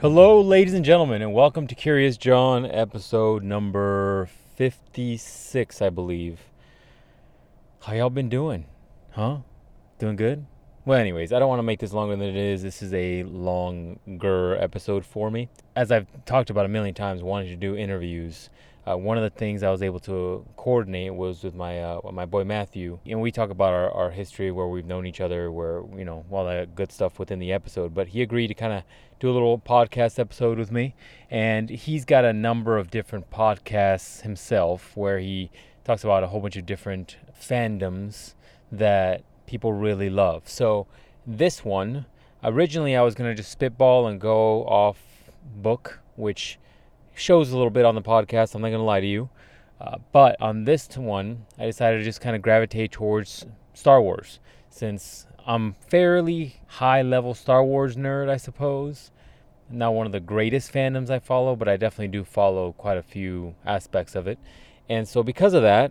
Hello, ladies and gentlemen, and welcome to Curious John, episode number 56, I believe. How y'all been doing? Huh? Doing good? Well, anyways, I don't want to make this longer than it is. This is a longer episode for me. As I've talked about a million times, wanting to do interviews. Uh, one of the things I was able to coordinate was with my uh, my boy Matthew, and we talk about our, our history, where we've known each other, where you know all that good stuff within the episode. But he agreed to kind of do a little podcast episode with me, and he's got a number of different podcasts himself, where he talks about a whole bunch of different fandoms that people really love. So this one, originally I was gonna just spitball and go off book, which shows a little bit on the podcast. I'm not going to lie to you. Uh, but on this one, I decided to just kind of gravitate towards Star Wars since I'm fairly high level Star Wars nerd, I suppose. Not one of the greatest fandoms I follow, but I definitely do follow quite a few aspects of it. And so, because of that,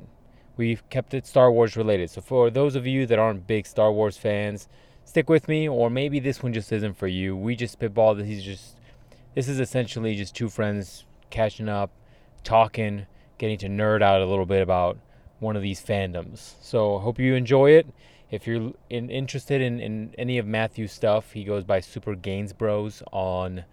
we've kept it Star Wars related. So, for those of you that aren't big Star Wars fans, stick with me, or maybe this one just isn't for you. We just spitball that he's just, this is essentially just two friends catching up, talking, getting to nerd out a little bit about one of these fandoms. So hope you enjoy it. If you're in, interested in, in any of Matthew's stuff, he goes by Super Gains Bros on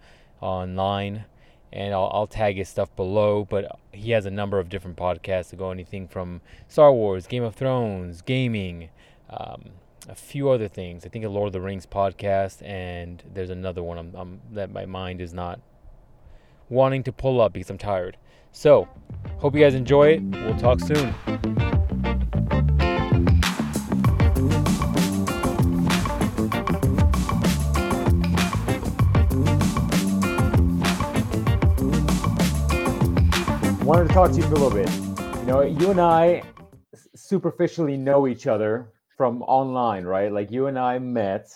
online, and I'll, I'll tag his stuff below. But he has a number of different podcasts that go anything from Star Wars, Game of Thrones, gaming, um, a few other things. I think a Lord of the Rings podcast, and there's another one I'm, I'm, that my mind is not wanting to pull up because I'm tired. So, hope you guys enjoy it. We'll talk soon. Wanted to talk to you for a little bit. You know, you and I superficially know each other from online, right? Like you and I met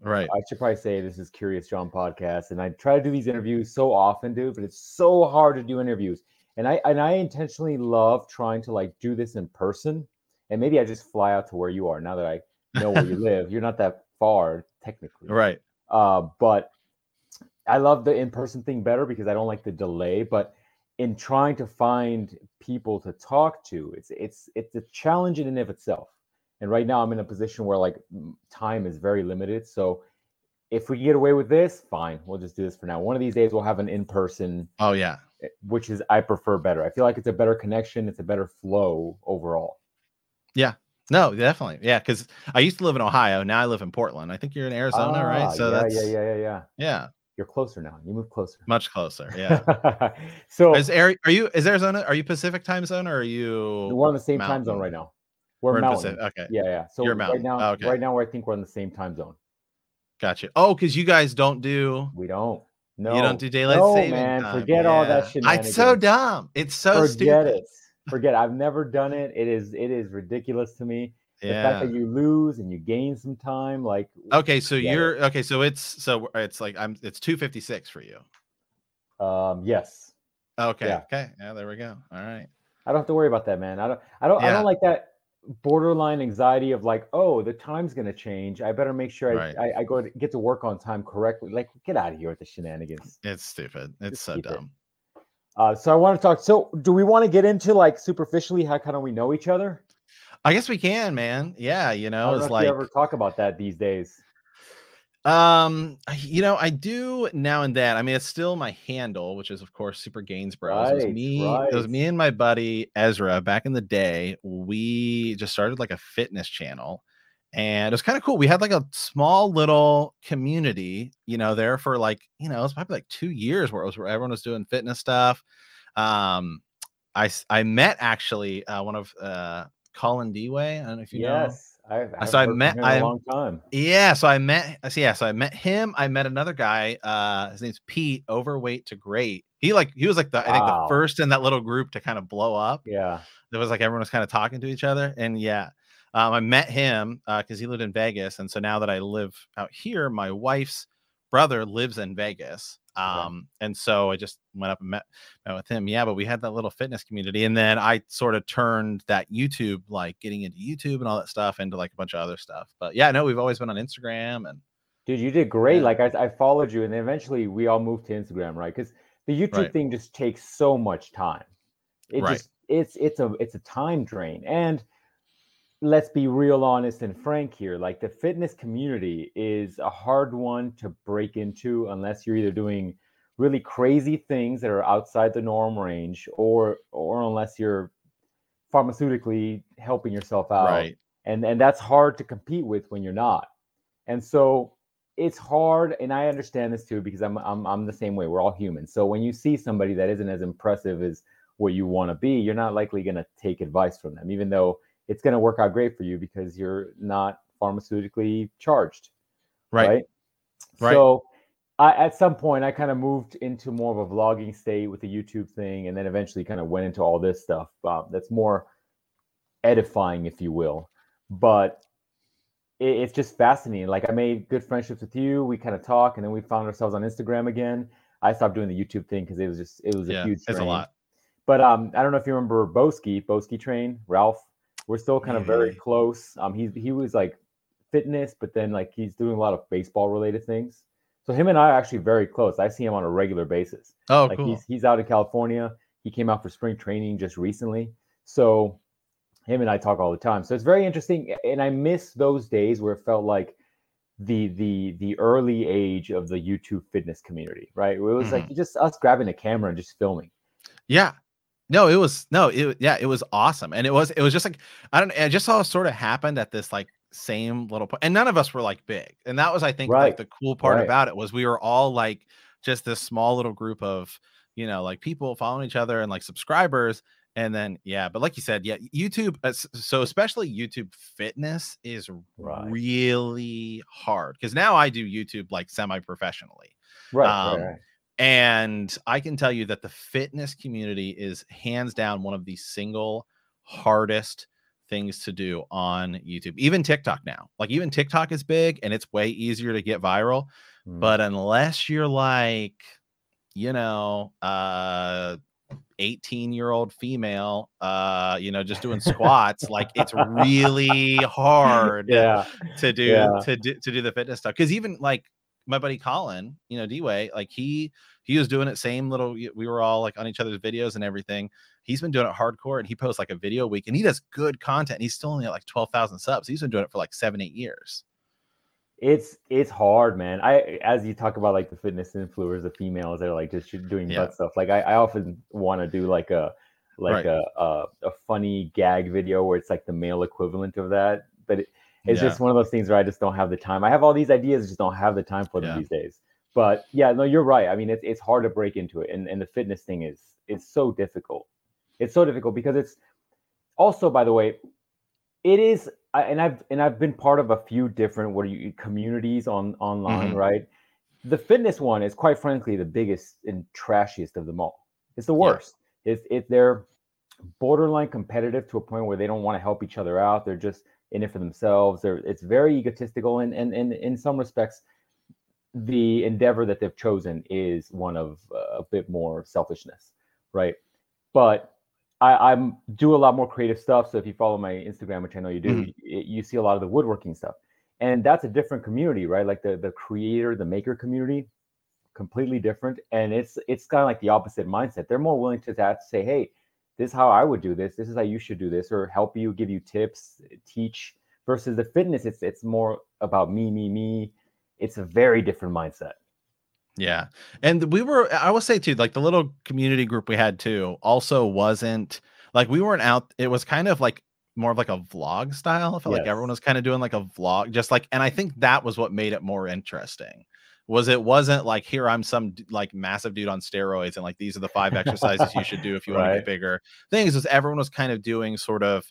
Right. I should probably say this is Curious John podcast, and I try to do these interviews so often, dude, but it's so hard to do interviews. And I and I intentionally love trying to like do this in person. And maybe I just fly out to where you are now that I know where you live. You're not that far technically, right? Uh, but I love the in-person thing better because I don't like the delay. But in trying to find people to talk to, it's it's it's a challenge in and of itself. And right now I'm in a position where like time is very limited. So if we get away with this, fine. We'll just do this for now. One of these days we'll have an in-person. Oh yeah. Eh, which is I prefer better. I feel like it's a better connection, it's a better flow overall. Yeah. No, definitely. Yeah, because I used to live in Ohio. Now I live in Portland. I think you're in Arizona, ah, right? So yeah, that's yeah, yeah, yeah, yeah. Yeah. You're closer now. You move closer. Much closer. Yeah. so is are you is Arizona? Are you Pacific time zone or are you? We're on the same mountain? time zone right now. We're, we're mountain. Okay. Yeah, yeah. So You're right now, oh, okay. right now, I think we're in the same time zone. Gotcha. Oh, because you guys don't do. We don't. No, you don't do daylight no, saving man. time. Forget yeah. all that shit. It's so dumb. It's so Forget stupid. it. Forget. It. I've never done it. It is. It is ridiculous to me. The yeah. fact that you lose and you gain some time, like. Okay, so you're it. okay. So it's so it's like I'm. It's two fifty six for you. Um. Yes. Okay. Yeah. Okay. Yeah. There we go. All right. I don't have to worry about that, man. I don't. I don't. Yeah. I don't like that borderline anxiety of like, oh, the time's gonna change. I better make sure I, right. I, I, go to get to work on time correctly. Like, get out of here with the shenanigans. It's stupid. It's Just so dumb. It. Uh, so I want to talk. So, do we want to get into like superficially how kind of we know each other? I guess we can, man. Yeah, you know, it's like ever talk about that these days. Um, you know, I do now and then. I mean, it's still my handle, which is of course Super Gains Bros. Right, it was me, right. it was me and my buddy Ezra back in the day. We just started like a fitness channel, and it was kind of cool. We had like a small little community, you know, there for like you know, it's probably like two years where it was where everyone was doing fitness stuff. Um, I I met actually uh, one of uh Colin Dewey. I don't know if you yes. know. I've, I've so I met I, a long time. Yeah, so I met so yeah, so I met him. I met another guy. Uh his name's Pete, overweight to great. He like he was like the wow. I think the first in that little group to kind of blow up. Yeah. It was like everyone was kind of talking to each other. And yeah, um, I met him because uh, he lived in Vegas. And so now that I live out here, my wife's brother lives in Vegas. Um, and so I just went up and met, met with him. Yeah, but we had that little fitness community, and then I sort of turned that YouTube, like getting into YouTube and all that stuff, into like a bunch of other stuff. But yeah, no, we've always been on Instagram and Dude, you did great. Yeah. Like I, I followed you, and then eventually we all moved to Instagram, right? Because the YouTube right. thing just takes so much time. It right. just it's it's a it's a time drain. And let's be real honest and frank here. Like the fitness community is a hard one to break into unless you're either doing really crazy things that are outside the norm range or or unless you're pharmaceutically helping yourself out. Right. And and that's hard to compete with when you're not. And so it's hard, and I understand this too because I'm I'm I'm the same way. We're all human. So when you see somebody that isn't as impressive as what you want to be, you're not likely going to take advice from them, even though it's going to work out great for you because you're not pharmaceutically charged. Right. Right. right. So I, at some point, I kind of moved into more of a vlogging state with the YouTube thing, and then eventually kind of went into all this stuff uh, that's more edifying, if you will. But it, it's just fascinating. Like I made good friendships with you. We kind of talk, and then we found ourselves on Instagram again. I stopped doing the YouTube thing because it was just it was a yeah, huge. It's a lot. But um, I don't know if you remember Boski, Boski Train, Ralph. We're still kind of very close. Um, he's he was like fitness, but then like he's doing a lot of baseball related things. So him and I are actually very close. I see him on a regular basis. Oh, like cool. He's he's out in California. He came out for spring training just recently. So him and I talk all the time. So it's very interesting, and I miss those days where it felt like the the the early age of the YouTube fitness community, right? It was mm-hmm. like just us grabbing a camera and just filming. Yeah. No, it was no, it yeah, it was awesome. And it was it was just like I don't I just saw it sort of happened at this like same little. And none of us were like big. And that was I think right. like the cool part right. about it was we were all like just this small little group of, you know, like people following each other and like subscribers and then yeah but like you said yeah youtube uh, so especially youtube fitness is right. really hard because now i do youtube like semi-professionally right, um, right, and i can tell you that the fitness community is hands down one of the single hardest things to do on youtube even tiktok now like even tiktok is big and it's way easier to get viral mm. but unless you're like you know uh 18 year old female uh you know just doing squats like it's really hard yeah to do yeah. to do to do the fitness stuff because even like my buddy colin you know d-way like he he was doing it same little we were all like on each other's videos and everything he's been doing it hardcore and he posts like a video a week and he does good content he's still only at like 12,000 subs he's been doing it for like seven eight years it's it's hard, man. I as you talk about like the fitness influencers, the females that are like just doing yeah. butt stuff. Like I, I often want to do like a like right. a, a, a funny gag video where it's like the male equivalent of that. But it, it's yeah. just one of those things where I just don't have the time. I have all these ideas, just don't have the time for them yeah. these days. But yeah, no, you're right. I mean, it's it's hard to break into it, and and the fitness thing is it's so difficult. It's so difficult because it's also, by the way, it is and I've and I've been part of a few different what are you communities on online, mm-hmm. right? The fitness one is quite frankly the biggest and trashiest of them all. It's the worst. Yeah. It's it they're borderline competitive to a point where they don't want to help each other out. They're just in it for themselves. They're it's very egotistical and and, and in some respects the endeavor that they've chosen is one of uh, a bit more selfishness, right? But I, I'm do a lot more creative stuff. So if you follow my Instagram, which I know you do, mm-hmm. you, you see a lot of the woodworking stuff, and that's a different community, right? Like the the creator, the maker community, completely different, and it's it's kind of like the opposite mindset. They're more willing to that say, hey, this is how I would do this. This is how you should do this, or help you, give you tips, teach. Versus the fitness, it's it's more about me, me, me. It's a very different mindset. Yeah. And we were, I will say too, like the little community group we had too also wasn't like we weren't out, it was kind of like more of like a vlog style. I felt yes. like everyone was kind of doing like a vlog, just like, and I think that was what made it more interesting. Was it wasn't like here I'm some like massive dude on steroids and like these are the five exercises you should do if you right. want to get bigger. Things is everyone was kind of doing sort of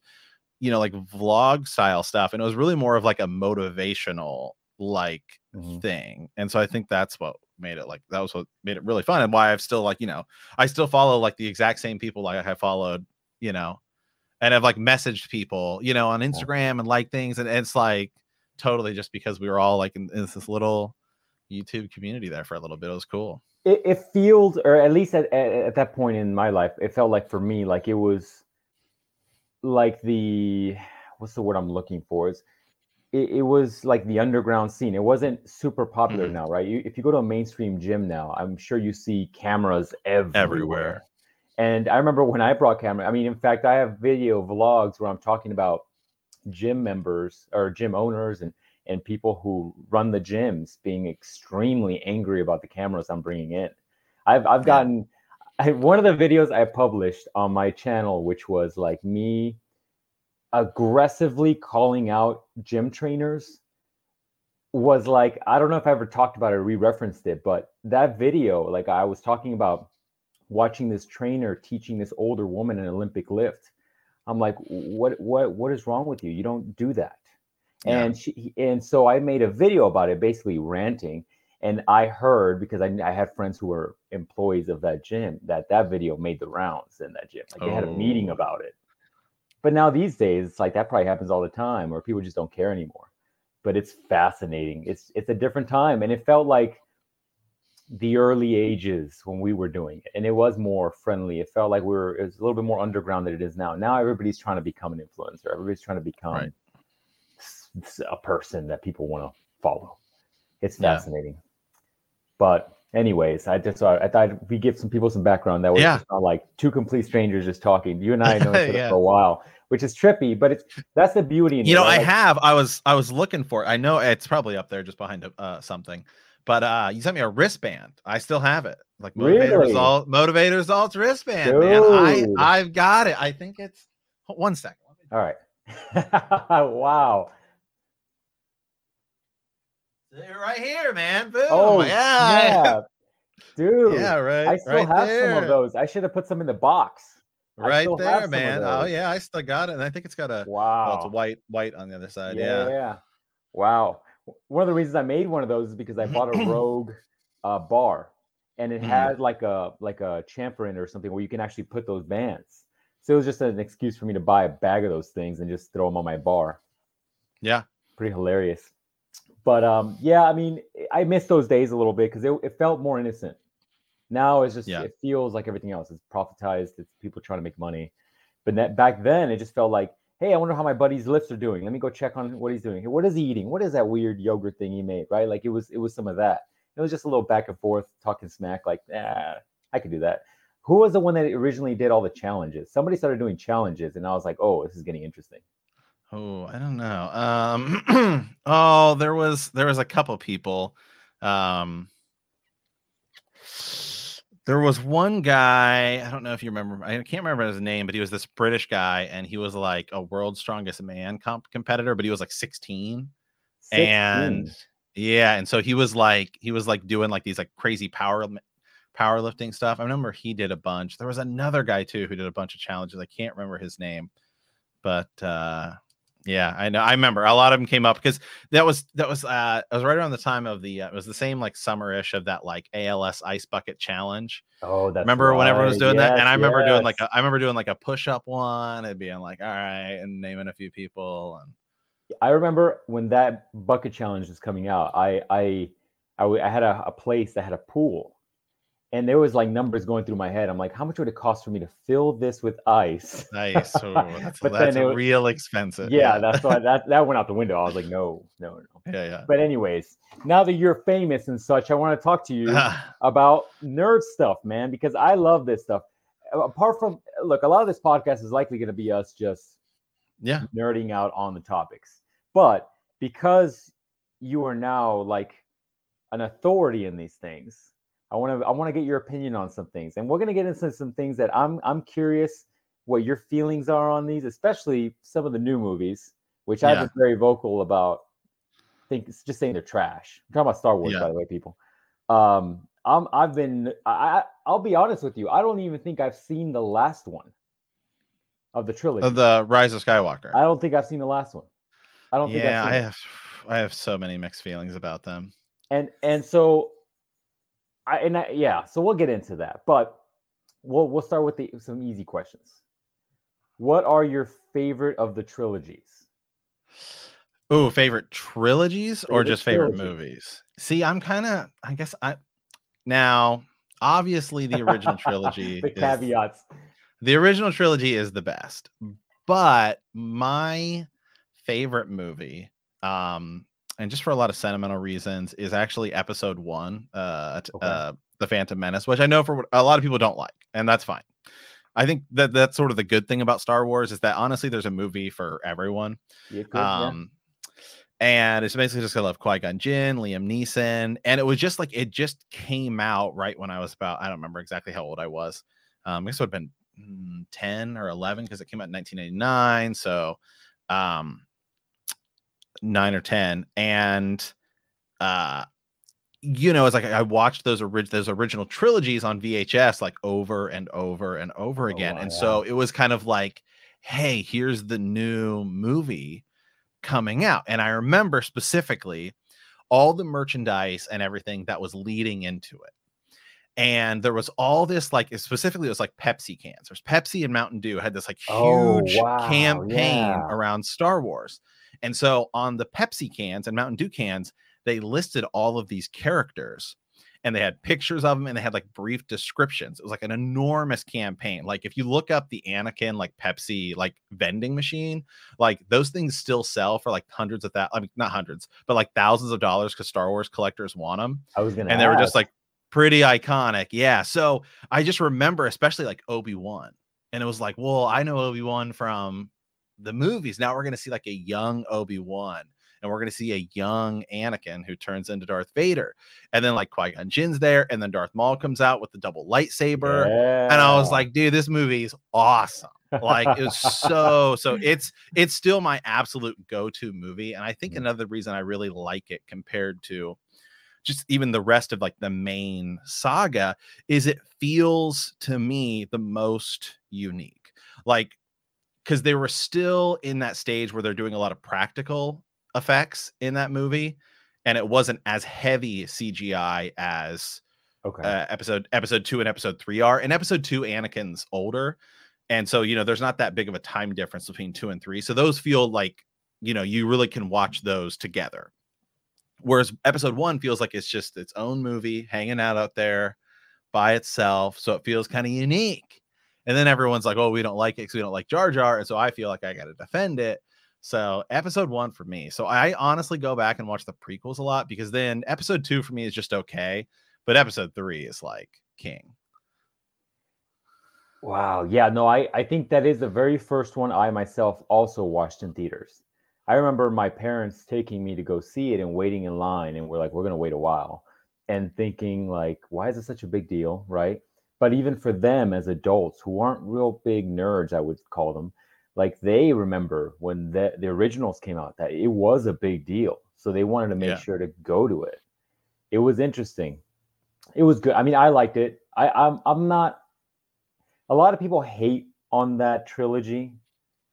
you know like vlog style stuff and it was really more of like a motivational like mm-hmm. thing. And so I think that's what made it like that was what made it really fun and why I've still like, you know, I still follow like the exact same people like I have followed, you know, and I've like messaged people, you know, on Instagram and like things. And it's like totally just because we were all like in, in this little YouTube community there for a little bit. It was cool. It, it feels, or at least at, at, at that point in my life, it felt like for me, like it was like the, what's the word I'm looking for? Is it, it, was like the underground scene. It wasn't super popular mm-hmm. now, right? You, if you go to a mainstream gym now, I'm sure you see cameras everywhere. everywhere. And I remember when I brought camera. I mean, in fact, I have video vlogs where I'm talking about gym members or gym owners and and people who run the gyms being extremely angry about the cameras I'm bringing in. I've I've gotten I, one of the videos I published on my channel, which was like me aggressively calling out gym trainers was like I don't know if I ever talked about it or re-referenced it, but that video, like I was talking about watching this trainer teaching this older woman an Olympic lift. I'm like, what what what is wrong with you? You don't do that. Yeah. And she and so I made a video about it, basically ranting. And I heard because I, I had friends who were employees of that gym that that video made the rounds in that gym. Like they oh. had a meeting oh. about it. But now these days, it's like that probably happens all the time, or people just don't care anymore. But it's fascinating. It's it's a different time, and it felt like the early ages when we were doing it, and it was more friendly. It felt like we were it was a little bit more underground than it is now. Now everybody's trying to become an influencer. Everybody's trying to become right. A person that people want to follow. It's fascinating. Yeah. But anyways, I just uh, I thought we give some people some background that was yeah. not like two complete strangers just talking. You and I know each other yeah. for a while, which is trippy, but it's that's the beauty. you it, know? I have. I was I was looking for. It. I know it's probably up there just behind uh, something. But uh, you sent me a wristband. I still have it. Like motivator really? result, motivator results wristband. Dude. Man, I I've got it. I think it's one second. All right. wow. Right here, man. Boom. Oh yeah. yeah. Dude. Yeah, right. I still right have there. some of those. I should have put some in the box. Right there, man. Oh yeah, I still got it. And I think it's got a wow. Oh, it's white white on the other side. Yeah. Yeah. Wow. One of the reasons I made one of those is because I bought a Rogue uh, bar and it mm. had like a like a chamfer in it or something where you can actually put those bands. So it was just an excuse for me to buy a bag of those things and just throw them on my bar. Yeah. Pretty hilarious. But um, yeah, I mean, I miss those days a little bit because it, it, felt more innocent. Now it's just yeah. it feels like everything else. It's profitized. It's people trying to make money. But that, back then, it just felt like, hey, I wonder how my buddy's lifts are doing. Let me go check on what he's doing. What is he eating? What is that weird yogurt thing he made? Right? Like it was it was some of that. It was just a little back and forth, talking smack. Like, ah, I could do that. Who was the one that originally did all the challenges? Somebody started doing challenges, and I was like, oh, this is getting interesting. Oh, I don't know. Um, oh, there was there was a couple people. Um, there was one guy. I don't know if you remember. I can't remember his name, but he was this British guy, and he was like a world's strongest man comp competitor. But he was like 16, 16. and yeah, and so he was like he was like doing like these like crazy power powerlifting stuff. I remember he did a bunch. There was another guy too who did a bunch of challenges. I can't remember his name, but uh yeah, I know. I remember a lot of them came up because that was that was uh it was right around the time of the uh, it was the same like summerish of that like ALS ice bucket challenge. Oh, that's remember right. when everyone was doing yes, that, and I remember yes. doing like a, I remember doing like a push up one and being like, all right, and naming a few people. And I remember when that bucket challenge was coming out. I I I, I had a, a place that had a pool and there was like numbers going through my head. I'm like, how much would it cost for me to fill this with ice? Nice. Oh, that's, but that's was, real expensive. Yeah, yeah, that's why that that went out the window. I was like, no, no, no. Yeah, yeah. But anyways, now that you're famous and such, I want to talk to you about nerd stuff, man, because I love this stuff. Apart from look, a lot of this podcast is likely going to be us just yeah nerding out on the topics, but because you are now like an authority in these things I want to I want to get your opinion on some things, and we're gonna get into some things that I'm I'm curious what your feelings are on these, especially some of the new movies, which yeah. I've been very vocal about. I think it's just saying they're trash. I'm talking about Star Wars, yeah. by the way, people. Um, I'm I've been I I'll be honest with you. I don't even think I've seen the last one of the trilogy of the Rise of Skywalker. I don't think I've seen the last one. I don't think. Yeah, I have. I have so many mixed feelings about them. And and so I and I, yeah, so we'll get into that, but we'll we'll start with the, some easy questions. What are your favorite of the trilogies? Oh, favorite trilogies favorite or just favorite trilogy. movies? See, I'm kind of, I guess I now obviously the original trilogy. the is, caveats. The original trilogy is the best, but my favorite movie um, and just for a lot of sentimental reasons, is actually Episode One, uh, okay. uh, the Phantom Menace, which I know for a lot of people don't like, and that's fine. I think that that's sort of the good thing about Star Wars is that honestly, there's a movie for everyone. Yeah, good, um, yeah. and it's basically just gonna love Qui Gon Jinn, Liam Neeson, and it was just like it just came out right when I was about I don't remember exactly how old I was. Um, I guess it would have been mm, 10 or 11 because it came out in 1989. So, um, nine or 10. And, uh, you know, it's like I watched those orig- those original trilogies on VHS like over and over and over oh, again. Oh, wow, and so it was kind of like, hey, here's the new movie coming out. And I remember specifically all the merchandise and everything that was leading into it. And there was all this, like specifically, it was like Pepsi cans. There's Pepsi and Mountain Dew had this like oh, huge oh, wow, campaign yeah. around Star Wars. And so on the Pepsi cans and Mountain Dew cans, they listed all of these characters and they had pictures of them and they had like brief descriptions. It was like an enormous campaign. Like if you look up the Anakin like Pepsi like vending machine, like those things still sell for like hundreds of that. I mean, not hundreds, but like thousands of dollars because Star Wars collectors want them. I was gonna, and they were just like pretty iconic. Yeah. So I just remember, especially like Obi Wan, and it was like, well, I know Obi Wan from the movies. Now we're gonna see like a young Obi Wan and we're going to see a young Anakin who turns into Darth Vader. And then like Qui Gon Jinn's there, and then Darth Maul comes out with the double lightsaber, yeah. and I was like, dude, this movie is awesome. like it was so so it's it's still my absolute go-to movie and i think mm-hmm. another reason i really like it compared to just even the rest of like the main saga is it feels to me the most unique like because they were still in that stage where they're doing a lot of practical effects in that movie, and it wasn't as heavy CGI as okay uh, episode episode two and episode three are. In episode two, Anakin's older, and so you know there's not that big of a time difference between two and three. So those feel like you know you really can watch those together. Whereas episode one feels like it's just its own movie hanging out out there by itself. So it feels kind of unique. And then everyone's like, oh, we don't like it because we don't like Jar Jar. And so I feel like I got to defend it. So episode one for me. So I honestly go back and watch the prequels a lot because then episode two for me is just okay, but episode three is like king. Wow. Yeah. No, I I think that is the very first one I myself also watched in theaters. I remember my parents taking me to go see it and waiting in line, and we're like, we're gonna wait a while, and thinking like, why is it such a big deal, right? But even for them as adults who aren't real big nerds, I would call them, like they remember when the, the originals came out that it was a big deal. So they wanted to make yeah. sure to go to it. It was interesting. It was good. I mean i liked it. I i'm, I'm not a lot of people hate on that trilogy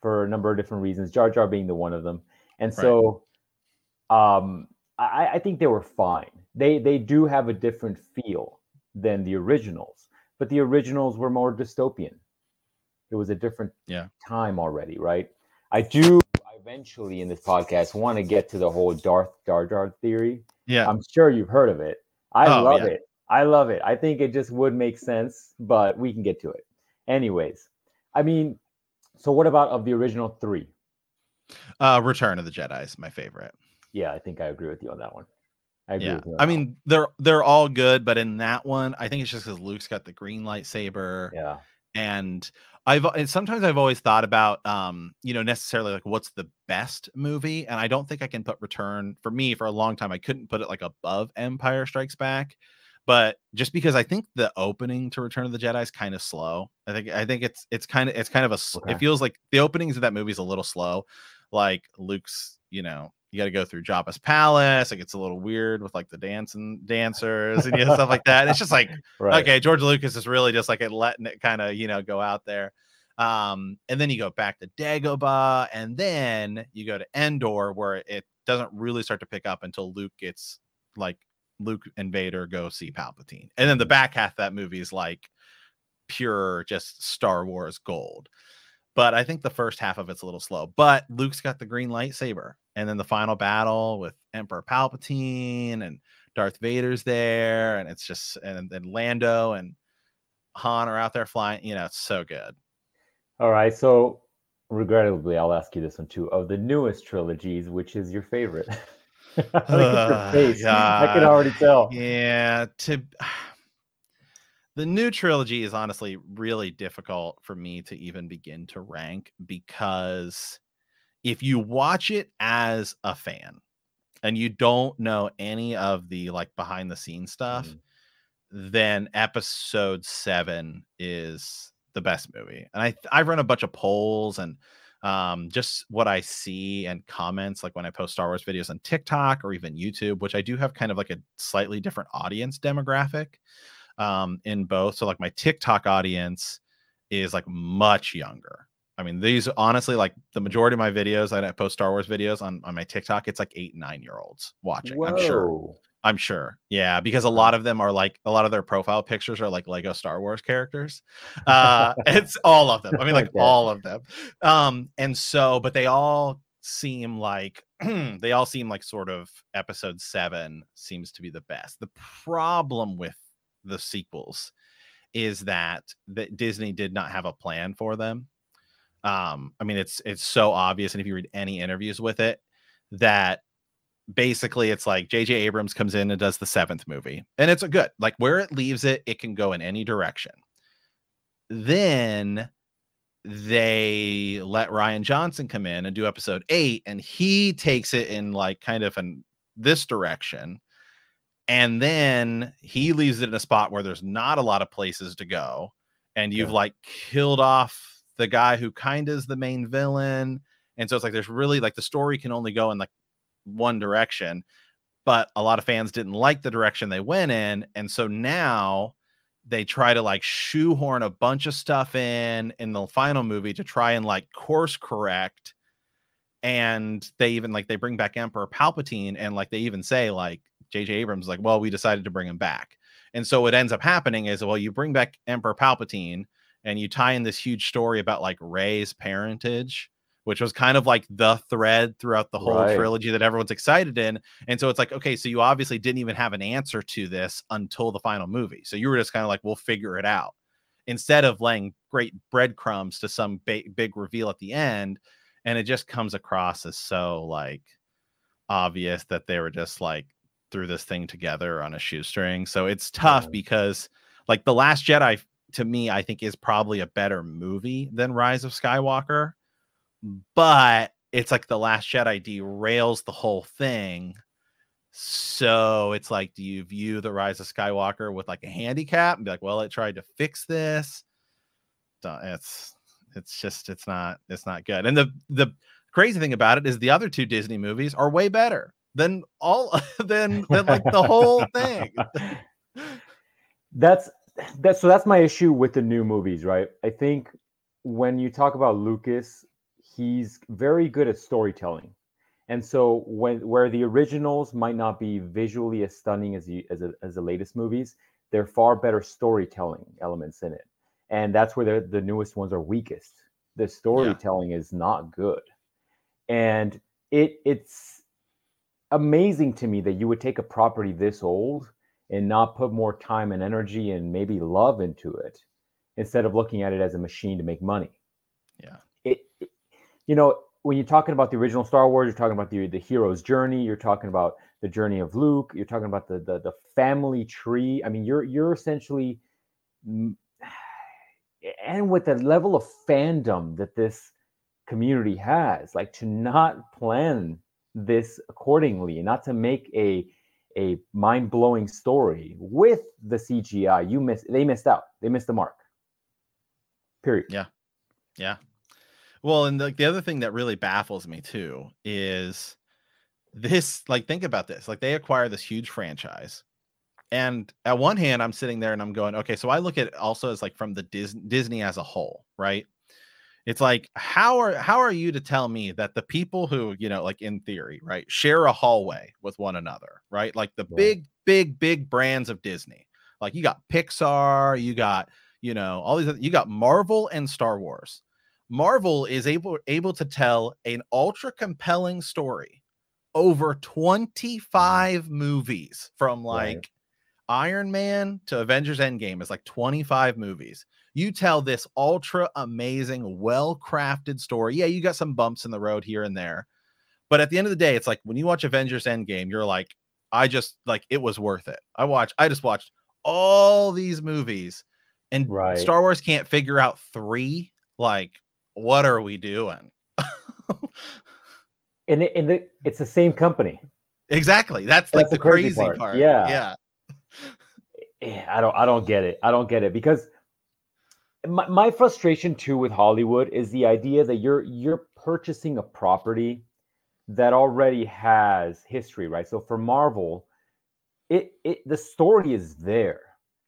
for a number of different reasons jar jar being the one of them. And so right. um I, I think they were fine. They they do have a different feel than the originals but the originals were more dystopian it was a different yeah. time already, right? I do eventually in this podcast want to get to the whole Darth Jar Jar theory. Yeah. I'm sure you've heard of it. I oh, love yeah. it. I love it. I think it just would make sense, but we can get to it. Anyways, I mean, so what about of the original three? Uh Return of the Jedi is my favorite. Yeah, I think I agree with you on that one. I yeah. I mean, they're they're all good, but in that one, I think it's just because Luke's got the green lightsaber. Yeah. And I've and sometimes I've always thought about um, you know, necessarily like what's the best movie, and I don't think I can put Return for me for a long time. I couldn't put it like above Empire Strikes Back, but just because I think the opening to Return of the Jedi is kind of slow. I think I think it's it's kind of it's kind of a okay. it feels like the openings of that movie is a little slow. Like Luke's, you know, you got to go through Jabba's palace. It gets a little weird with like the dancing dancers and you know, stuff like that. It's just like right. okay, George Lucas is really just like letting it kind of you know go out there. Um, and then you go back to Dagobah, and then you go to Endor, where it doesn't really start to pick up until Luke gets like Luke and Vader go see Palpatine, and then the back half of that movie is like pure just Star Wars gold. But I think the first half of it's a little slow. But Luke's got the green lightsaber, and then the final battle with Emperor Palpatine and Darth Vader's there, and it's just and then Lando and Han are out there flying. You know, it's so good. All right, so regrettably, I'll ask you this one too. Of the newest trilogies, which is your favorite? I, uh, I can already tell. Yeah, to the new trilogy is honestly really difficult for me to even begin to rank because if you watch it as a fan and you don't know any of the like behind the scenes stuff, mm then episode 7 is the best movie. And I I've run a bunch of polls and um, just what I see and comments, like when I post Star Wars videos on TikTok or even YouTube, which I do have kind of like a slightly different audience demographic um, in both. So, like my TikTok audience is like much younger. I mean, these honestly, like the majority of my videos, I post Star Wars videos on, on my TikTok, it's like eight, nine year olds watching. Whoa. I'm sure. I'm sure. Yeah, because a lot of them are like a lot of their profile pictures are like Lego Star Wars characters. Uh it's all of them. I mean like all of them. Um and so but they all seem like they all seem like sort of episode 7 seems to be the best. The problem with the sequels is that that Disney did not have a plan for them. Um I mean it's it's so obvious and if you read any interviews with it that basically it's like JJ Abrams comes in and does the seventh movie, and it's a good like where it leaves it, it can go in any direction. Then they let Rian Johnson come in and do episode eight, and he takes it in like kind of in this direction. And then he leaves it in a spot where there's not a lot of places to go. And you've yeah. like killed off the guy who kind of is the main villain. And so it's like there's really like the story can only go in like one direction, but a lot of fans didn't like the direction they went in. And so now they try to like shoehorn a bunch of stuff in in the final movie to try and like course correct. And they even like they bring back Emperor Palpatine and like they even say like JJ Abrams is like, well, we decided to bring him back. And so what ends up happening is well, you bring back Emperor Palpatine and you tie in this huge story about like Rey's parentage which was kind of like the thread throughout the whole right. trilogy that everyone's excited in. And so it's like, okay, so you obviously didn't even have an answer to this until the final movie. So you were just kind of like, we'll figure it out instead of laying great breadcrumbs to some ba- big reveal at the end. And it just comes across as so like obvious that they were just like threw this thing together on a shoestring. So it's tough yeah. because like The Last Jedi to me, I think is probably a better movie than Rise of Skywalker but it's like the last Jedi derails the whole thing. So it's like, do you view the Rise of Skywalker with like a handicap and be like, well, it tried to fix this? It's it's just it's not it's not good. And the the crazy thing about it is the other two Disney movies are way better than all than than like the whole thing. that's that's so that's my issue with the new movies, right? I think when you talk about Lucas he's very good at storytelling. And so when where the originals might not be visually as stunning as the as, a, as the latest movies, they're far better storytelling elements in it. And that's where the, the newest ones are weakest. The storytelling yeah. is not good. And it it's amazing to me that you would take a property this old and not put more time and energy and maybe love into it instead of looking at it as a machine to make money. Yeah it. you know, when you're talking about the original Star Wars, you're talking about the the hero's journey. You're talking about the journey of Luke. You're talking about the the, the family tree. I mean, you're you're essentially, and with the level of fandom that this community has, like to not plan this accordingly, not to make a a mind blowing story with the CGI, you miss. They missed out. They missed the mark. Period. Yeah. Yeah. Well, and the, the other thing that really baffles me too is this like think about this. Like they acquire this huge franchise. And at one hand, I'm sitting there and I'm going, okay, so I look at also as like from the Dis- Disney as a whole, right? It's like how are how are you to tell me that the people who, you know, like in theory, right, share a hallway with one another, right? Like the big, big, big brands of Disney. Like you got Pixar, you got, you know, all these you got Marvel and Star Wars Marvel is able able to tell an ultra compelling story over mm-hmm. 25 movies from like right. Iron Man to Avengers Endgame is like 25 movies. You tell this ultra amazing, well crafted story. Yeah, you got some bumps in the road here and there, but at the end of the day, it's like when you watch Avengers Endgame, you're like, I just like it was worth it. I watched, I just watched all these movies, and right. Star Wars can't figure out three. Like, what are we doing? and it, and the, it's the same company. Exactly. That's, That's like the, crazy, crazy part. part. Yeah. Yeah. Eh, I don't I don't get it. I don't get it because my, my frustration too with Hollywood is the idea that you're you're purchasing a property that already has history, right? So for Marvel, it it the story is there.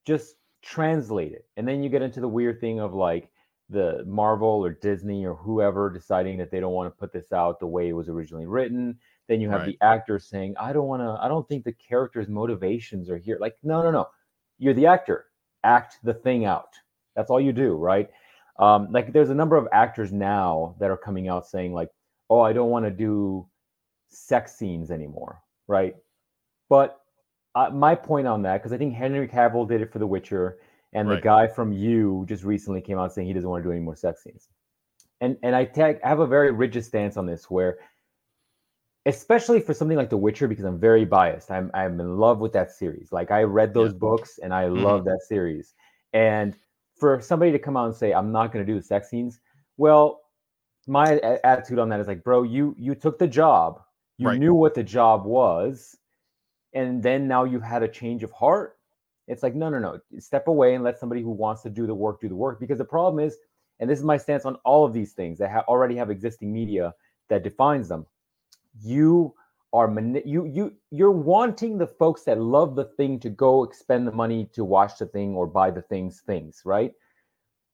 Just translate it. And then you get into the weird thing of like the Marvel or Disney or whoever deciding that they don't want to put this out the way it was originally written. Then you have right. the actor saying, I don't want to, I don't think the character's motivations are here. Like, no, no, no. You're the actor. Act the thing out. That's all you do, right? Um, like there's a number of actors now that are coming out saying, like, oh, I don't want to do sex scenes anymore, right? But uh, my point on that, because I think Henry Cavill did it for The Witcher, and right. the guy from You just recently came out saying he doesn't want to do any more sex scenes. And and I, tag, I have a very rigid stance on this, where especially for something like The Witcher, because I'm very biased. I'm I'm in love with that series. Like I read those yeah. books and I mm-hmm. love that series. And for somebody to come out and say I'm not going to do the sex scenes, well, my attitude on that is like, bro, you you took the job, you right. knew what the job was, and then now you had a change of heart. It's like no, no, no. Step away and let somebody who wants to do the work do the work. Because the problem is, and this is my stance on all of these things that ha- already have existing media that defines them you are mani- you you you're wanting the folks that love the thing to go expend the money to watch the thing or buy the things things right?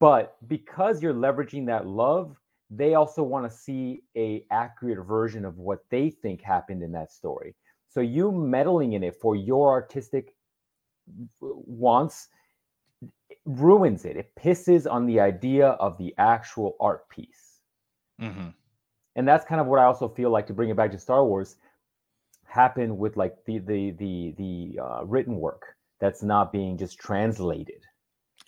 But because you're leveraging that love they also want to see a accurate version of what they think happened in that story. So you meddling in it for your artistic wants ruins it. It pisses on the idea of the actual art piece. Mm-hmm. And that's kind of what I also feel like to bring it back to Star Wars happened with like the the the the uh, written work that's not being just translated.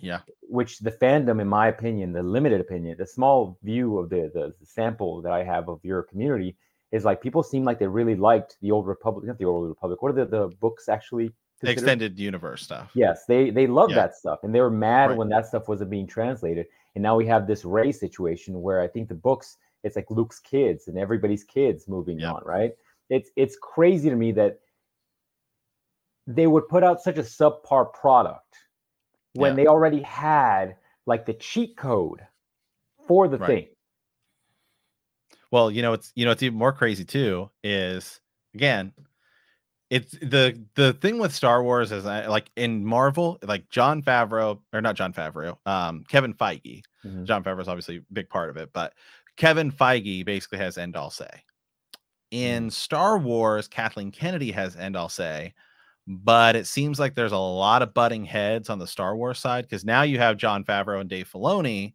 Yeah. Which the fandom, in my opinion, the limited opinion, the small view of the, the the sample that I have of your community is like people seem like they really liked the old Republic, not the old Republic. What are the, the books actually? Considered? Extended universe stuff. Yes, they they love yeah. that stuff, and they were mad right. when that stuff wasn't being translated. And now we have this Rey situation where I think the books it's like Luke's kids and everybody's kids moving on, right? It's it's crazy to me that they would put out such a subpar product when yeah. they already had like the cheat code for the right. thing. Well, you know, it's you know, it's even more crazy too. Is again, it's the the thing with Star Wars is like in Marvel, like Jon Favreau or not Jon Favreau, um, Kevin Feige. Mm-hmm. Is obviously a big part of it, but Kevin Feige basically has end all say. In mm. Star Wars, Kathleen Kennedy has end all say, but it seems like there's a lot of butting heads on the Star Wars side because now you have Jon Favreau and Dave Filoni,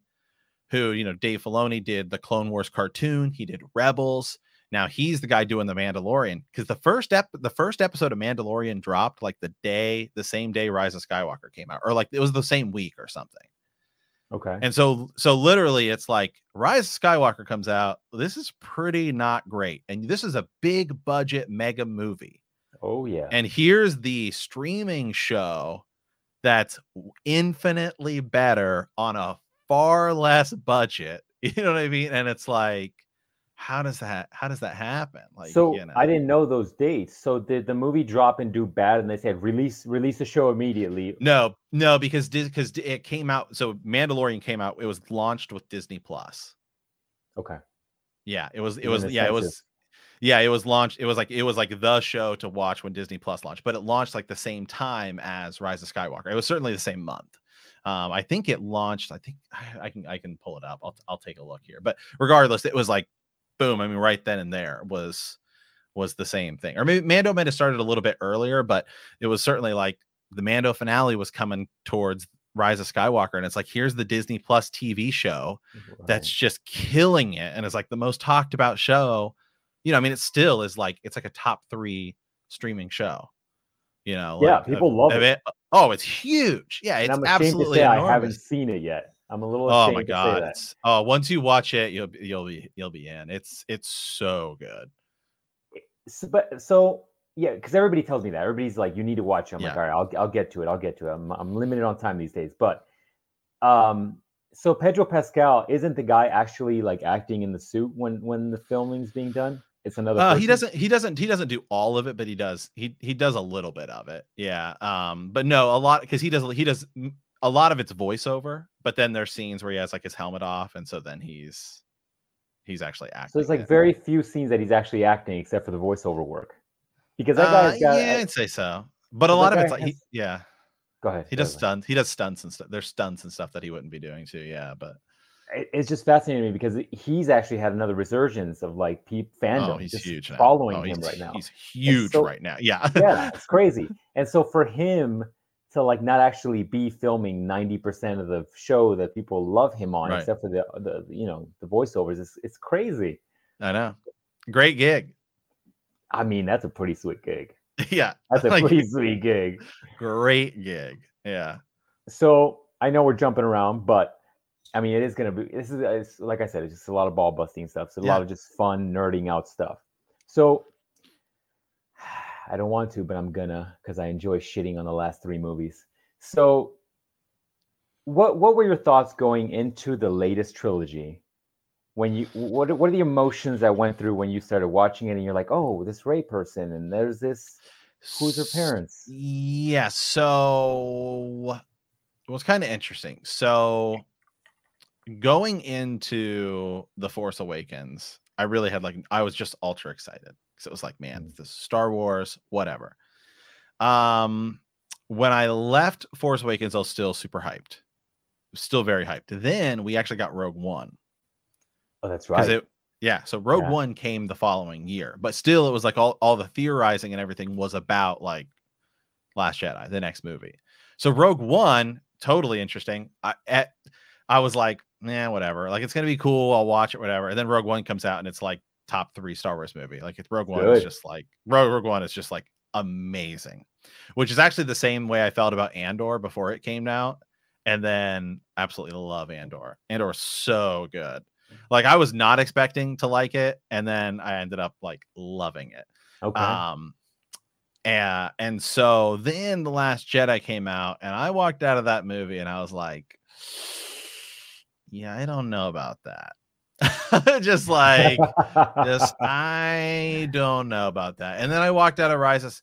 who, you know, Dave Filoni did the Clone Wars cartoon, he did Rebels. Now he's the guy doing the Mandalorian because the first ep- the first episode of Mandalorian dropped like the day, the same day Rise of Skywalker came out, or like it was the same week or something. Okay. And so so literally it's like Rise of Skywalker comes out. This is pretty not great. And this is a big budget mega movie. Oh yeah. And here's the streaming show that's infinitely better on a far less budget. You know what I mean? And it's like how does that how does that happen like so you know. i didn't know those dates so did the movie drop and do bad and they said release release the show immediately no no because because it came out so mandalorian came out it was launched with disney plus okay yeah it was it was yeah it was yeah it was launched it was like it was like the show to watch when disney plus launched but it launched like the same time as rise of skywalker it was certainly the same month um, I think it launched. I think I, I can I can pull it up. I'll I'll take a look here. But regardless, it was like boom. I mean, right then and there was was the same thing. Or maybe Mando might have started a little bit earlier, but it was certainly like the Mando finale was coming towards Rise of Skywalker, and it's like here's the Disney Plus TV show right. that's just killing it, and it's like the most talked about show. You know, I mean, it still is like it's like a top three streaming show. You know, yeah, like, people uh, love it. it. Oh, it's huge. Yeah, it's absolutely. I haven't seen it yet. I'm a little. Oh my god! Oh, once you watch it, you'll you'll be you'll be in. It's it's so good. So, but so yeah, because everybody tells me that. Everybody's like, you need to watch it. I'm yeah. like, all right, I'll I'll get to it. I'll get to it. I'm I'm limited on time these days, but um, so Pedro Pascal isn't the guy actually like acting in the suit when when the filming's being done? It's another. Uh, he doesn't. He doesn't. He doesn't do all of it, but he does. He he does a little bit of it. Yeah. Um. But no, a lot because he does. He does a lot of it's voiceover. But then there's scenes where he has like his helmet off, and so then he's he's actually acting. So there's like very few scenes that he's actually acting, except for the voiceover work. Because that guy's uh, got. Yeah, I'd say so. But a lot of it's like, has... he, yeah. Go ahead. He does stunts. He does stunts and stuff. There's stunts and stuff that he wouldn't be doing too. Yeah, but it's just fascinating to me because he's actually had another resurgence of like peep fandom. Oh, he's huge following oh, him right now. He's huge so, right now. Yeah, yeah, it's crazy. And so for him to like not actually be filming ninety percent of the show that people love him on, right. except for the the you know the voiceovers, it's it's crazy. I know. Great gig. I mean, that's a pretty sweet gig. Yeah. That's a like, pretty sweet gig. Great gig. Yeah. So I know we're jumping around, but I mean, it is going to be, this is, it's, like I said, it's just a lot of ball busting stuff. So a yeah. lot of just fun, nerding out stuff. So I don't want to, but I'm gonna because I enjoy shitting on the last three movies. So, what what were your thoughts going into the latest trilogy? when you what what are the emotions that went through when you started watching it and you're like, oh, this Rey person and there's this who's her parents? Yeah, so it was kind of interesting. So going into the Force Awakens, I really had like I was just ultra excited because it was like, man, mm. this Star Wars, whatever. Um, when I left Force Awakens, I was still super hyped, still very hyped. Then we actually got Rogue One, Oh, that's right. It, yeah. So Rogue yeah. One came the following year, but still, it was like all, all the theorizing and everything was about like Last Jedi, the next movie. So Rogue One, totally interesting. I at, I was like, yeah, whatever. Like it's gonna be cool. I'll watch it, whatever. And then Rogue One comes out, and it's like top three Star Wars movie. Like it's Rogue One Good. is just like Rogue, Rogue One is just like amazing, which is actually the same way I felt about Andor before it came out, and then absolutely love Andor. Andor is so good. Like I was not expecting to like it, and then I ended up like loving it. Okay. Um, and and so then the Last Jedi came out, and I walked out of that movie, and I was like, yeah, I don't know about that. just like, just I don't know about that. And then I walked out of Rises.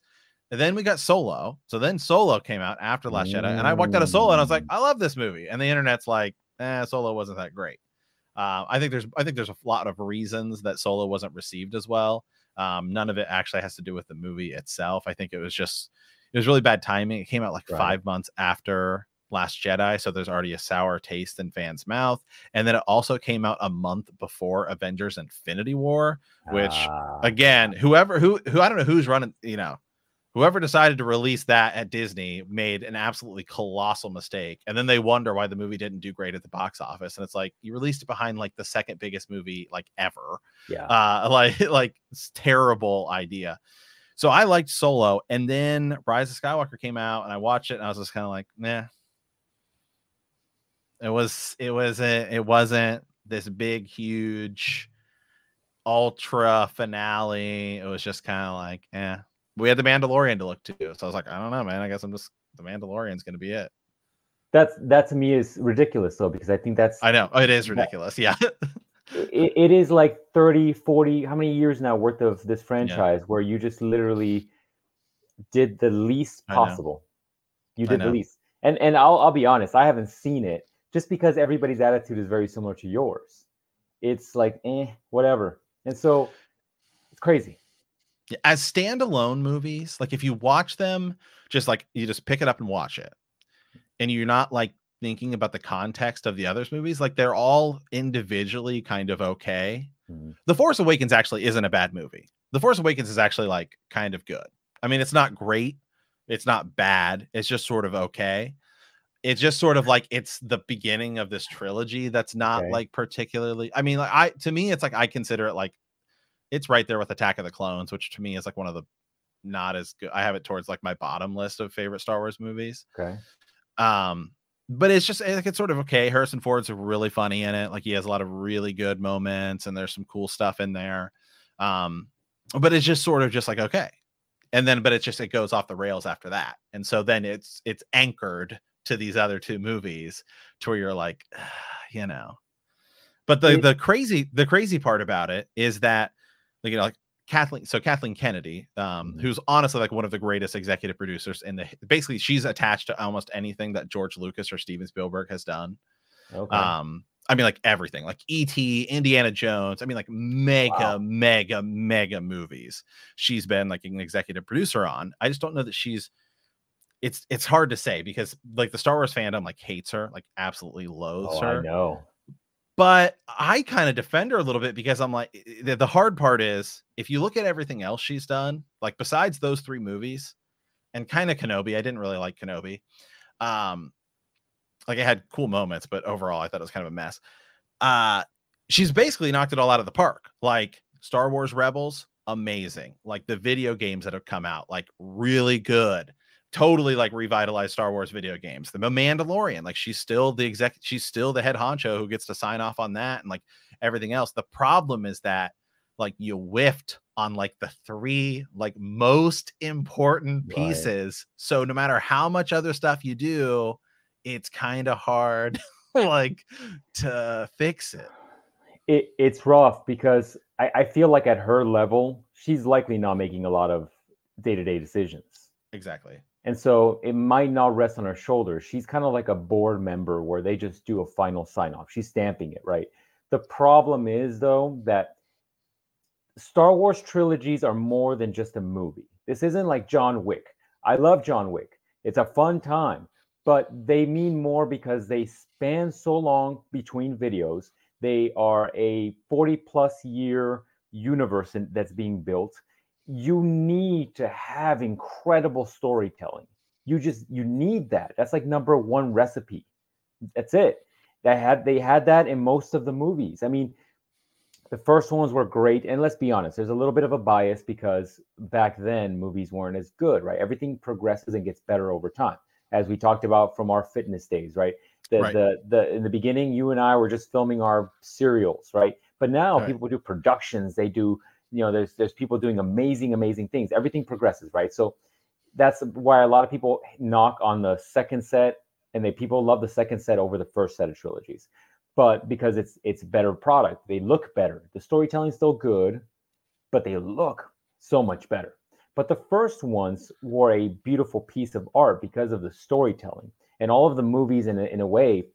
And then we got Solo. So then Solo came out after Last Jedi, and I walked out of Solo, and I was like, mm. I love this movie. And the internet's like, eh, Solo wasn't that great. Uh, I think there's I think there's a lot of reasons that Solo wasn't received as well. Um, none of it actually has to do with the movie itself. I think it was just it was really bad timing. It came out like right. five months after Last Jedi, so there's already a sour taste in fans' mouth. And then it also came out a month before Avengers: Infinity War, which uh, again, whoever who who I don't know who's running, you know, whoever decided to release that at Disney made an absolutely colossal mistake. And then they wonder why the movie didn't do great at the box office. And it's like you released it behind like the second biggest movie like ever. Yeah. Uh like like terrible idea. So I liked Solo, and then Rise of Skywalker came out, and I watched it, and I was just kind of like, nah. It was it wasn't it wasn't this big, huge ultra finale. It was just kind of like, yeah, we had the Mandalorian to look to. So I was like, I don't know, man. I guess I'm just the Mandalorian's going to be it. That's that to me is ridiculous though because I think that's I know oh, it is ridiculous. That, yeah. it, it is like 30, 40, how many years now worth of this franchise yeah. where you just literally did the least possible. You did the least. And and I'll I'll be honest, I haven't seen it just because everybody's attitude is very similar to yours. It's like, eh, whatever. And so it's crazy as standalone movies, like if you watch them, just like you just pick it up and watch it, and you're not like thinking about the context of the others movies, like they're all individually kind of okay. Mm-hmm. The Force Awakens actually isn't a bad movie. The Force Awakens is actually like kind of good. I mean, it's not great, it's not bad, it's just sort of okay. It's just sort of like it's the beginning of this trilogy that's not okay. like particularly. I mean, like I to me, it's like I consider it like it's right there with Attack of the Clones, which to me is like one of the not as good. I have it towards like my bottom list of favorite Star Wars movies. Okay. Um, but it's just like it's sort of okay. Harrison Ford's really funny in it. Like he has a lot of really good moments, and there's some cool stuff in there. Um, but it's just sort of just like okay, and then but it just it goes off the rails after that, and so then it's it's anchored to these other two movies to where you're like, you know. But the the crazy the crazy part about it is that like you know like Kathleen, so Kathleen Kennedy, um, mm-hmm. who's honestly like one of the greatest executive producers in the basically she's attached to almost anything that George Lucas or Steven Spielberg has done. Okay. Um, I mean, like everything, like E.T., Indiana Jones. I mean, like mega, wow. mega, mega movies. She's been like an executive producer on. I just don't know that she's. It's it's hard to say because like the Star Wars fandom like hates her, like absolutely loathes oh, her. I know. But I kind of defend her a little bit because I'm like, the, the hard part is if you look at everything else she's done, like besides those three movies and kind of Kenobi, I didn't really like Kenobi. Um, like it had cool moments, but overall I thought it was kind of a mess. Uh, she's basically knocked it all out of the park. Like Star Wars Rebels, amazing. Like the video games that have come out, like really good totally like revitalized Star Wars video games. The Mandalorian, like she's still the exec, she's still the head honcho who gets to sign off on that and like everything else. The problem is that like you whiffed on like the three like most important pieces. Right. So no matter how much other stuff you do, it's kind of hard like to fix it. it. It's rough because I, I feel like at her level, she's likely not making a lot of day-to-day decisions. Exactly. And so it might not rest on her shoulders. She's kind of like a board member where they just do a final sign off. She's stamping it, right? The problem is, though, that Star Wars trilogies are more than just a movie. This isn't like John Wick. I love John Wick, it's a fun time, but they mean more because they span so long between videos. They are a 40 plus year universe that's being built you need to have incredible storytelling. You just you need that. That's like number one recipe. That's it. They had they had that in most of the movies. I mean, the first ones were great, and let's be honest, there's a little bit of a bias because back then movies weren't as good, right? Everything progresses and gets better over time, as we talked about from our fitness days, right? The right. the the in the beginning, you and I were just filming our serials, right? But now right. people do productions, they do you know there's there's people doing amazing amazing things. Everything progresses right? So that's why a lot of people knock on the second set and they people love the second set over the first set of trilogies. But because it's it's better product they look better. The storytelling's still good but they look so much better. But the first ones were a beautiful piece of art because of the storytelling. And all of the movies in a, in a way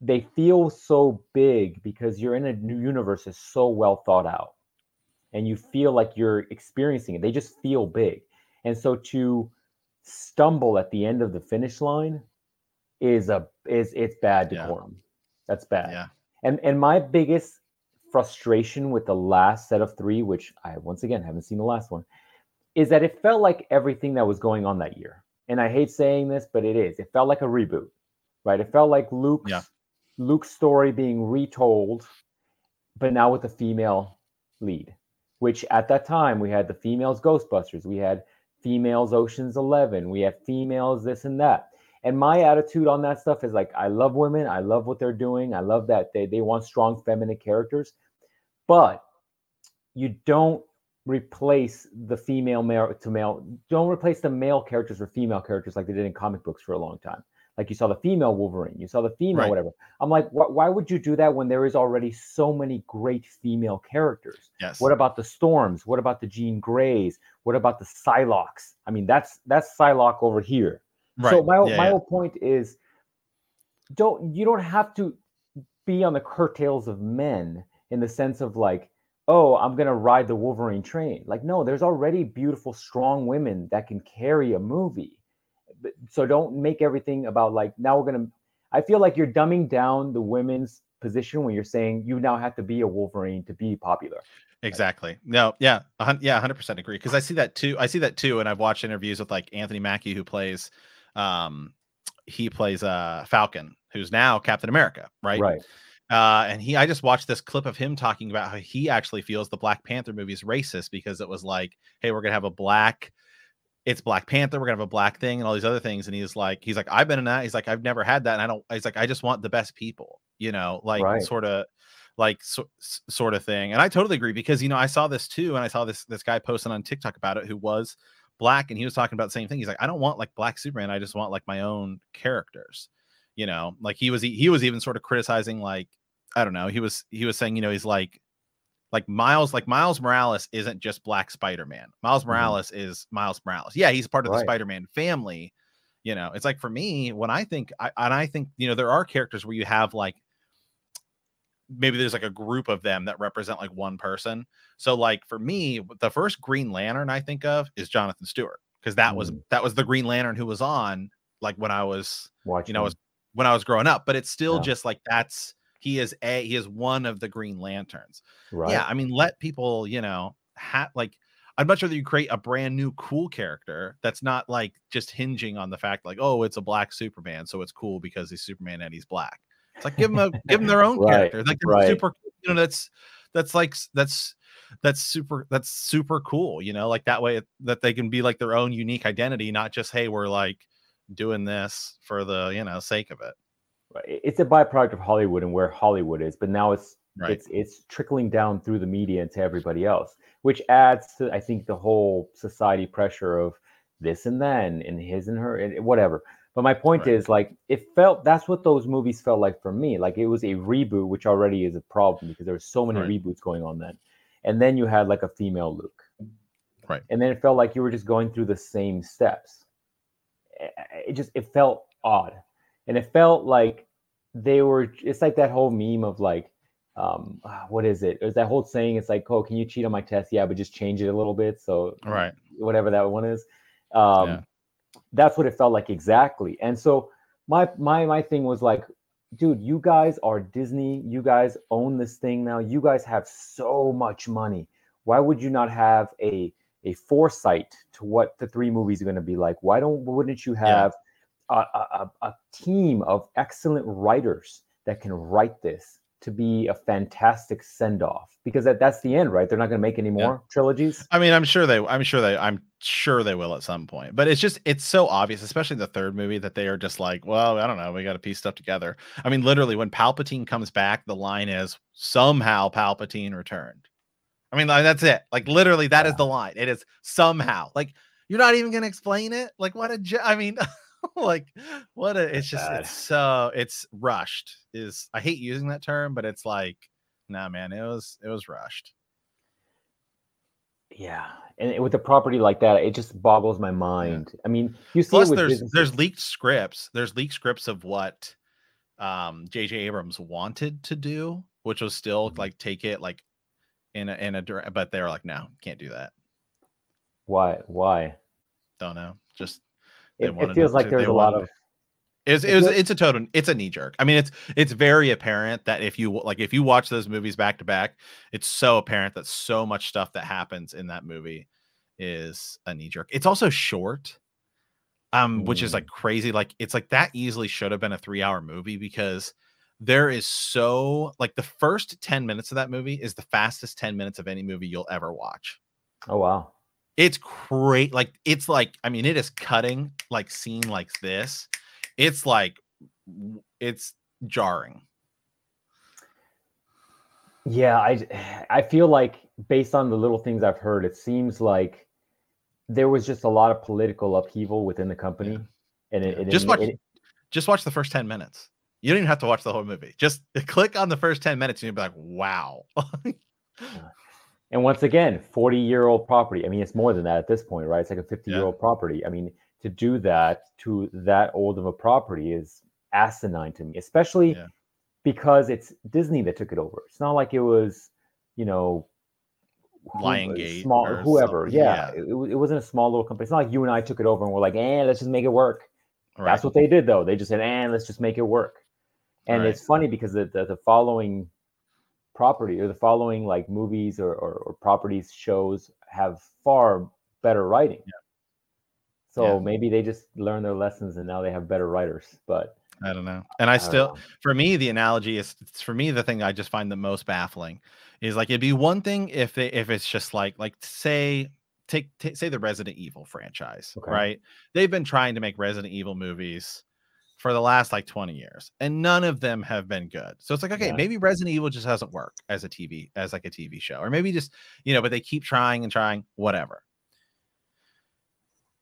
they feel so big because you're in a new universe is so well thought out and you feel like you're experiencing it. They just feel big. And so to stumble at the end of the finish line is a is it's bad decorum. Yeah. That's bad. Yeah. And and my biggest frustration with the last set of 3 which I once again haven't seen the last one is that it felt like everything that was going on that year. And I hate saying this, but it is. It felt like a reboot. Right? It felt like Luke's yeah. Luke's story being retold but now with a female lead which at that time we had the females Ghostbusters, we had females Ocean's Eleven, we had females this and that. And my attitude on that stuff is like, I love women, I love what they're doing, I love that they, they want strong feminine characters, but you don't replace the female male to male, don't replace the male characters with female characters like they did in comic books for a long time like you saw the female Wolverine, you saw the female right. whatever. I'm like, wh- why would you do that when there is already so many great female characters? Yes. What about the Storms? What about the Jean Greys? What about the Psylockes? I mean, that's that's Psylocke over here. Right. So my yeah, my yeah. whole point is, don't you don't have to be on the curtails of men in the sense of like, oh, I'm gonna ride the Wolverine train. Like, no, there's already beautiful, strong women that can carry a movie so don't make everything about like now we're gonna. I feel like you're dumbing down the women's position when you're saying you now have to be a Wolverine to be popular. Exactly. No, yeah, yeah, hundred percent agree. Because I see that too. I see that too, and I've watched interviews with like Anthony Mackie, who plays, um, he plays uh Falcon, who's now Captain America, right? Right. Uh, and he, I just watched this clip of him talking about how he actually feels the Black Panther movie is racist because it was like, hey, we're gonna have a black it's Black Panther. We're gonna have a black thing and all these other things. And he's like, he's like, I've been in that. He's like, I've never had that, and I don't. He's like, I just want the best people, you know, like right. sort of, like so, sort of thing. And I totally agree because you know I saw this too, and I saw this this guy posting on TikTok about it who was black, and he was talking about the same thing. He's like, I don't want like black Superman. I just want like my own characters, you know. Like he was he was even sort of criticizing like I don't know. He was he was saying you know he's like like Miles, like Miles Morales isn't just Black Spider Man. Miles mm-hmm. Morales mm-hmm. is Miles Morales. Yeah, he's part of right. the Spider Man family. You know, it's like for me when I think, I, and I think you know there are characters where you have like maybe there's like a group of them that represent like one person. So like for me, the first Green Lantern I think of is Jonathan Stewart because that mm was that was the Green Lantern who was on like when I was Watching. you know was when I was growing up. But it's still yeah. just like that's he is a he is one of the Green Lanterns. Right. Yeah, I mean, let people you know have like. I'd much rather you create a brand new cool character that's not like just hinging on the fact like, oh, it's a black Superman, so it's cool because he's Superman and he's black. It's like give them a give them their own right. character. Like right. super, you know, that's that's like that's that's super that's super cool, you know, like that way that they can be like their own unique identity, not just hey, we're like doing this for the you know sake of it it's a byproduct of Hollywood and where Hollywood is, but now it's right. it's it's trickling down through the media and to everybody else, which adds to I think the whole society pressure of this and then and his and her and whatever. But my point right. is like it felt that's what those movies felt like for me. Like it was a reboot, which already is a problem because there were so many right. reboots going on then. And then you had like a female Luke. Right. And then it felt like you were just going through the same steps. It just it felt odd and it felt like they were it's like that whole meme of like um ah, what is it? There's that whole saying it's like oh can you cheat on my test? Yeah but just change it a little bit so right. whatever that one is. Um yeah. that's what it felt like exactly. And so my my my thing was like dude you guys are disney. You guys own this thing now. You guys have so much money. Why would you not have a a foresight to what the three movies are going to be like? Why don't wouldn't you have yeah a, a, a team of excellent writers that can write this to be a fantastic send off because that, that's the end, right? They're not going to make any more yeah. trilogies. I mean, I'm sure they, I'm sure they, I'm sure they will at some point, but it's just, it's so obvious, especially the third movie that they are just like, well, I don't know. We got to piece stuff together. I mean, literally when Palpatine comes back, the line is somehow Palpatine returned. I mean, like, that's it. Like literally that yeah. is the line. It is somehow like, you're not even going to explain it. Like what a, I mean, like what a it's just it's so it's rushed is i hate using that term but it's like nah man it was it was rushed yeah and with a property like that it just boggles my mind yeah. i mean you see Plus, there's businesses. there's leaked scripts there's leaked scripts of what um jj abrams wanted to do which was still mm-hmm. like take it like in a in a but they were like no can't do that why why don't know just it, it feels like there's a lot of it's it was, it's a total it's a knee jerk. I mean, it's it's very apparent that if you like if you watch those movies back to back, it's so apparent that so much stuff that happens in that movie is a knee jerk. It's also short, um, which is like mm. crazy. Like it's like that easily should have been a three hour movie because there is so like the first 10 minutes of that movie is the fastest 10 minutes of any movie you'll ever watch. Oh wow. It's great. Like it's like I mean, it is cutting like scene like this. It's like it's jarring. Yeah, I I feel like based on the little things I've heard, it seems like there was just a lot of political upheaval within the company, yeah. and it, it just it, watch it, just watch the first ten minutes. You don't even have to watch the whole movie. Just click on the first ten minutes, and you'll be like, "Wow." Uh. And once again, 40 year old property. I mean, it's more than that at this point, right? It's like a 50 year old property. I mean, to do that to that old of a property is asinine to me, especially yeah. because it's Disney that took it over. It's not like it was, you know, Lionsgate, small, whoever. Yeah, yeah. It, it, wasn't a small little company. It's not like you and I took it over and we're like, eh, let's just make it work. Right. That's what they did, though. They just said, eh, let's just make it work. And right. it's funny because the, the, the following property or the following like movies or, or, or properties shows have far better writing yeah. so yeah. maybe they just learn their lessons and now they have better writers but i don't know and i, I still for me the analogy is for me the thing i just find the most baffling is like it'd be one thing if they if it's just like like say take, take say the Resident Evil franchise, okay. right? They've been trying to make Resident Evil movies for the last like 20 years and none of them have been good. So it's like okay, yeah. maybe Resident Evil just doesn't work as a TV as like a TV show or maybe just, you know, but they keep trying and trying whatever.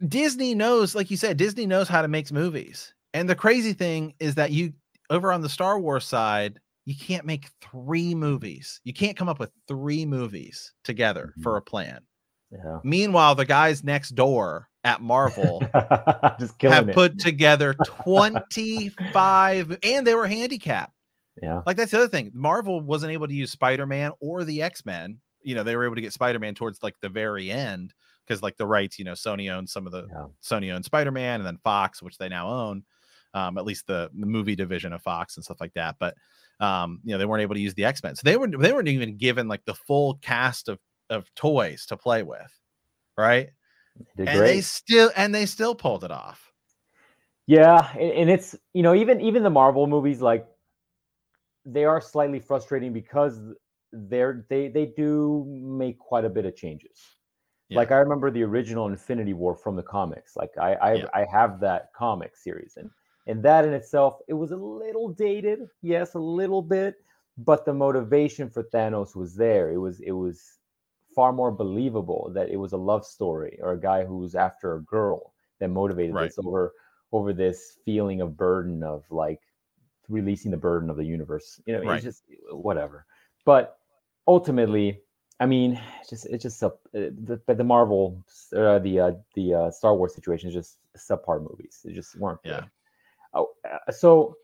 Disney knows like you said Disney knows how to make movies. And the crazy thing is that you over on the Star Wars side, you can't make three movies. You can't come up with three movies together mm-hmm. for a plan. Yeah. Meanwhile, the guys next door at Marvel have put together 25 and they were handicapped. Yeah. Like that's the other thing. Marvel wasn't able to use Spider-Man or the X-Men. You know, they were able to get Spider-Man towards like the very end because like the rights, you know, Sony owns some of the yeah. Sony owned Spider-Man and then Fox, which they now own, um, at least the, the movie division of Fox and stuff like that. But um, you know, they weren't able to use the X-Men. So they were they weren't even given like the full cast of of toys to play with, right? And great. they still and they still pulled it off. Yeah, and it's you know even even the Marvel movies like they are slightly frustrating because they're they they do make quite a bit of changes. Yeah. Like I remember the original Infinity War from the comics. Like I I, yeah. I have that comic series and and that in itself it was a little dated, yes, a little bit, but the motivation for Thanos was there. It was it was far more believable that it was a love story or a guy who's after a girl that motivated right. this over over this feeling of burden of like releasing the burden of the universe. You know, right. it's just whatever. But ultimately, I mean, it's just it's just uh, the the Marvel uh, the uh, the uh, Star Wars situation is just subpar movies. They just weren't. Yeah. Oh, uh, so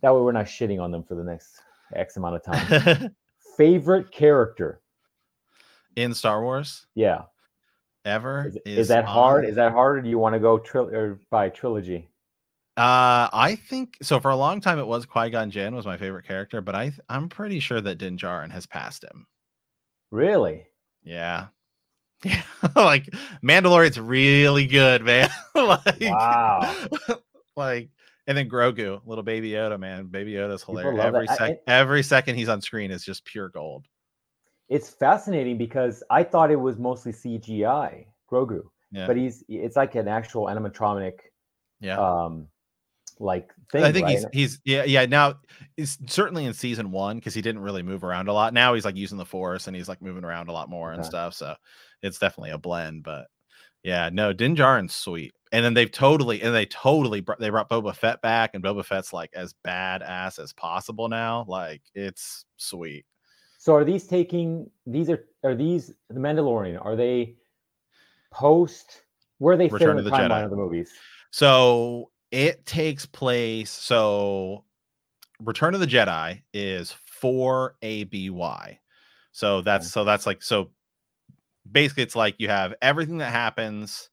that way we're not shitting on them for the next X amount of time. Favorite character in Star Wars? Yeah. Ever is, is, is that hard? Is that hard, or do you want to go tri- or by trilogy? Uh, I think so. For a long time, it was Qui Gon Jinn was my favorite character, but I I'm pretty sure that Din Djarin has passed him. Really? Yeah. Yeah, like Mandalorian's really good, man. like, wow. like, and then Grogu, little baby Yoda, man. Baby Yoda's hilarious. Every second, every second he's on screen is just pure gold it's fascinating because I thought it was mostly CGI Grogu, yeah. but he's it's like an actual animatronic, yeah, um, like thing. I think right? he's he's yeah yeah now it's certainly in season one because he didn't really move around a lot. Now he's like using the force and he's like moving around a lot more and stuff. So it's definitely a blend, but yeah, no, Din Djarin's sweet. And then they've totally and they totally brought, they brought Boba Fett back, and Boba Fett's like as badass as possible now. Like it's sweet. So are these taking these are are these the Mandalorian? Are they post where they Return fit in the, the timeline Jedi. of the movies? So it takes place. So Return of the Jedi is four ABY. So that's okay. so that's like so basically it's like you have everything that happens,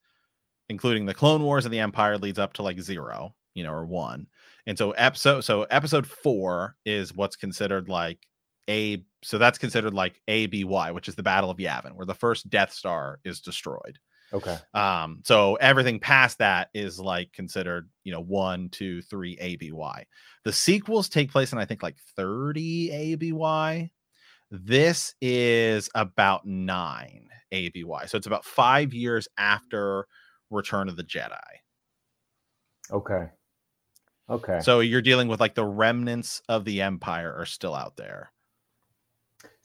including the Clone Wars and the Empire leads up to like zero, you know, or one. And so episode so episode four is what's considered like a so that's considered like ABY, which is the Battle of Yavin, where the first Death Star is destroyed. Okay. Um, so everything past that is like considered, you know, one, two, three ABY. The sequels take place in I think like 30 ABY. This is about nine ABY. So it's about five years after Return of the Jedi. Okay. Okay. So you're dealing with like the remnants of the Empire are still out there.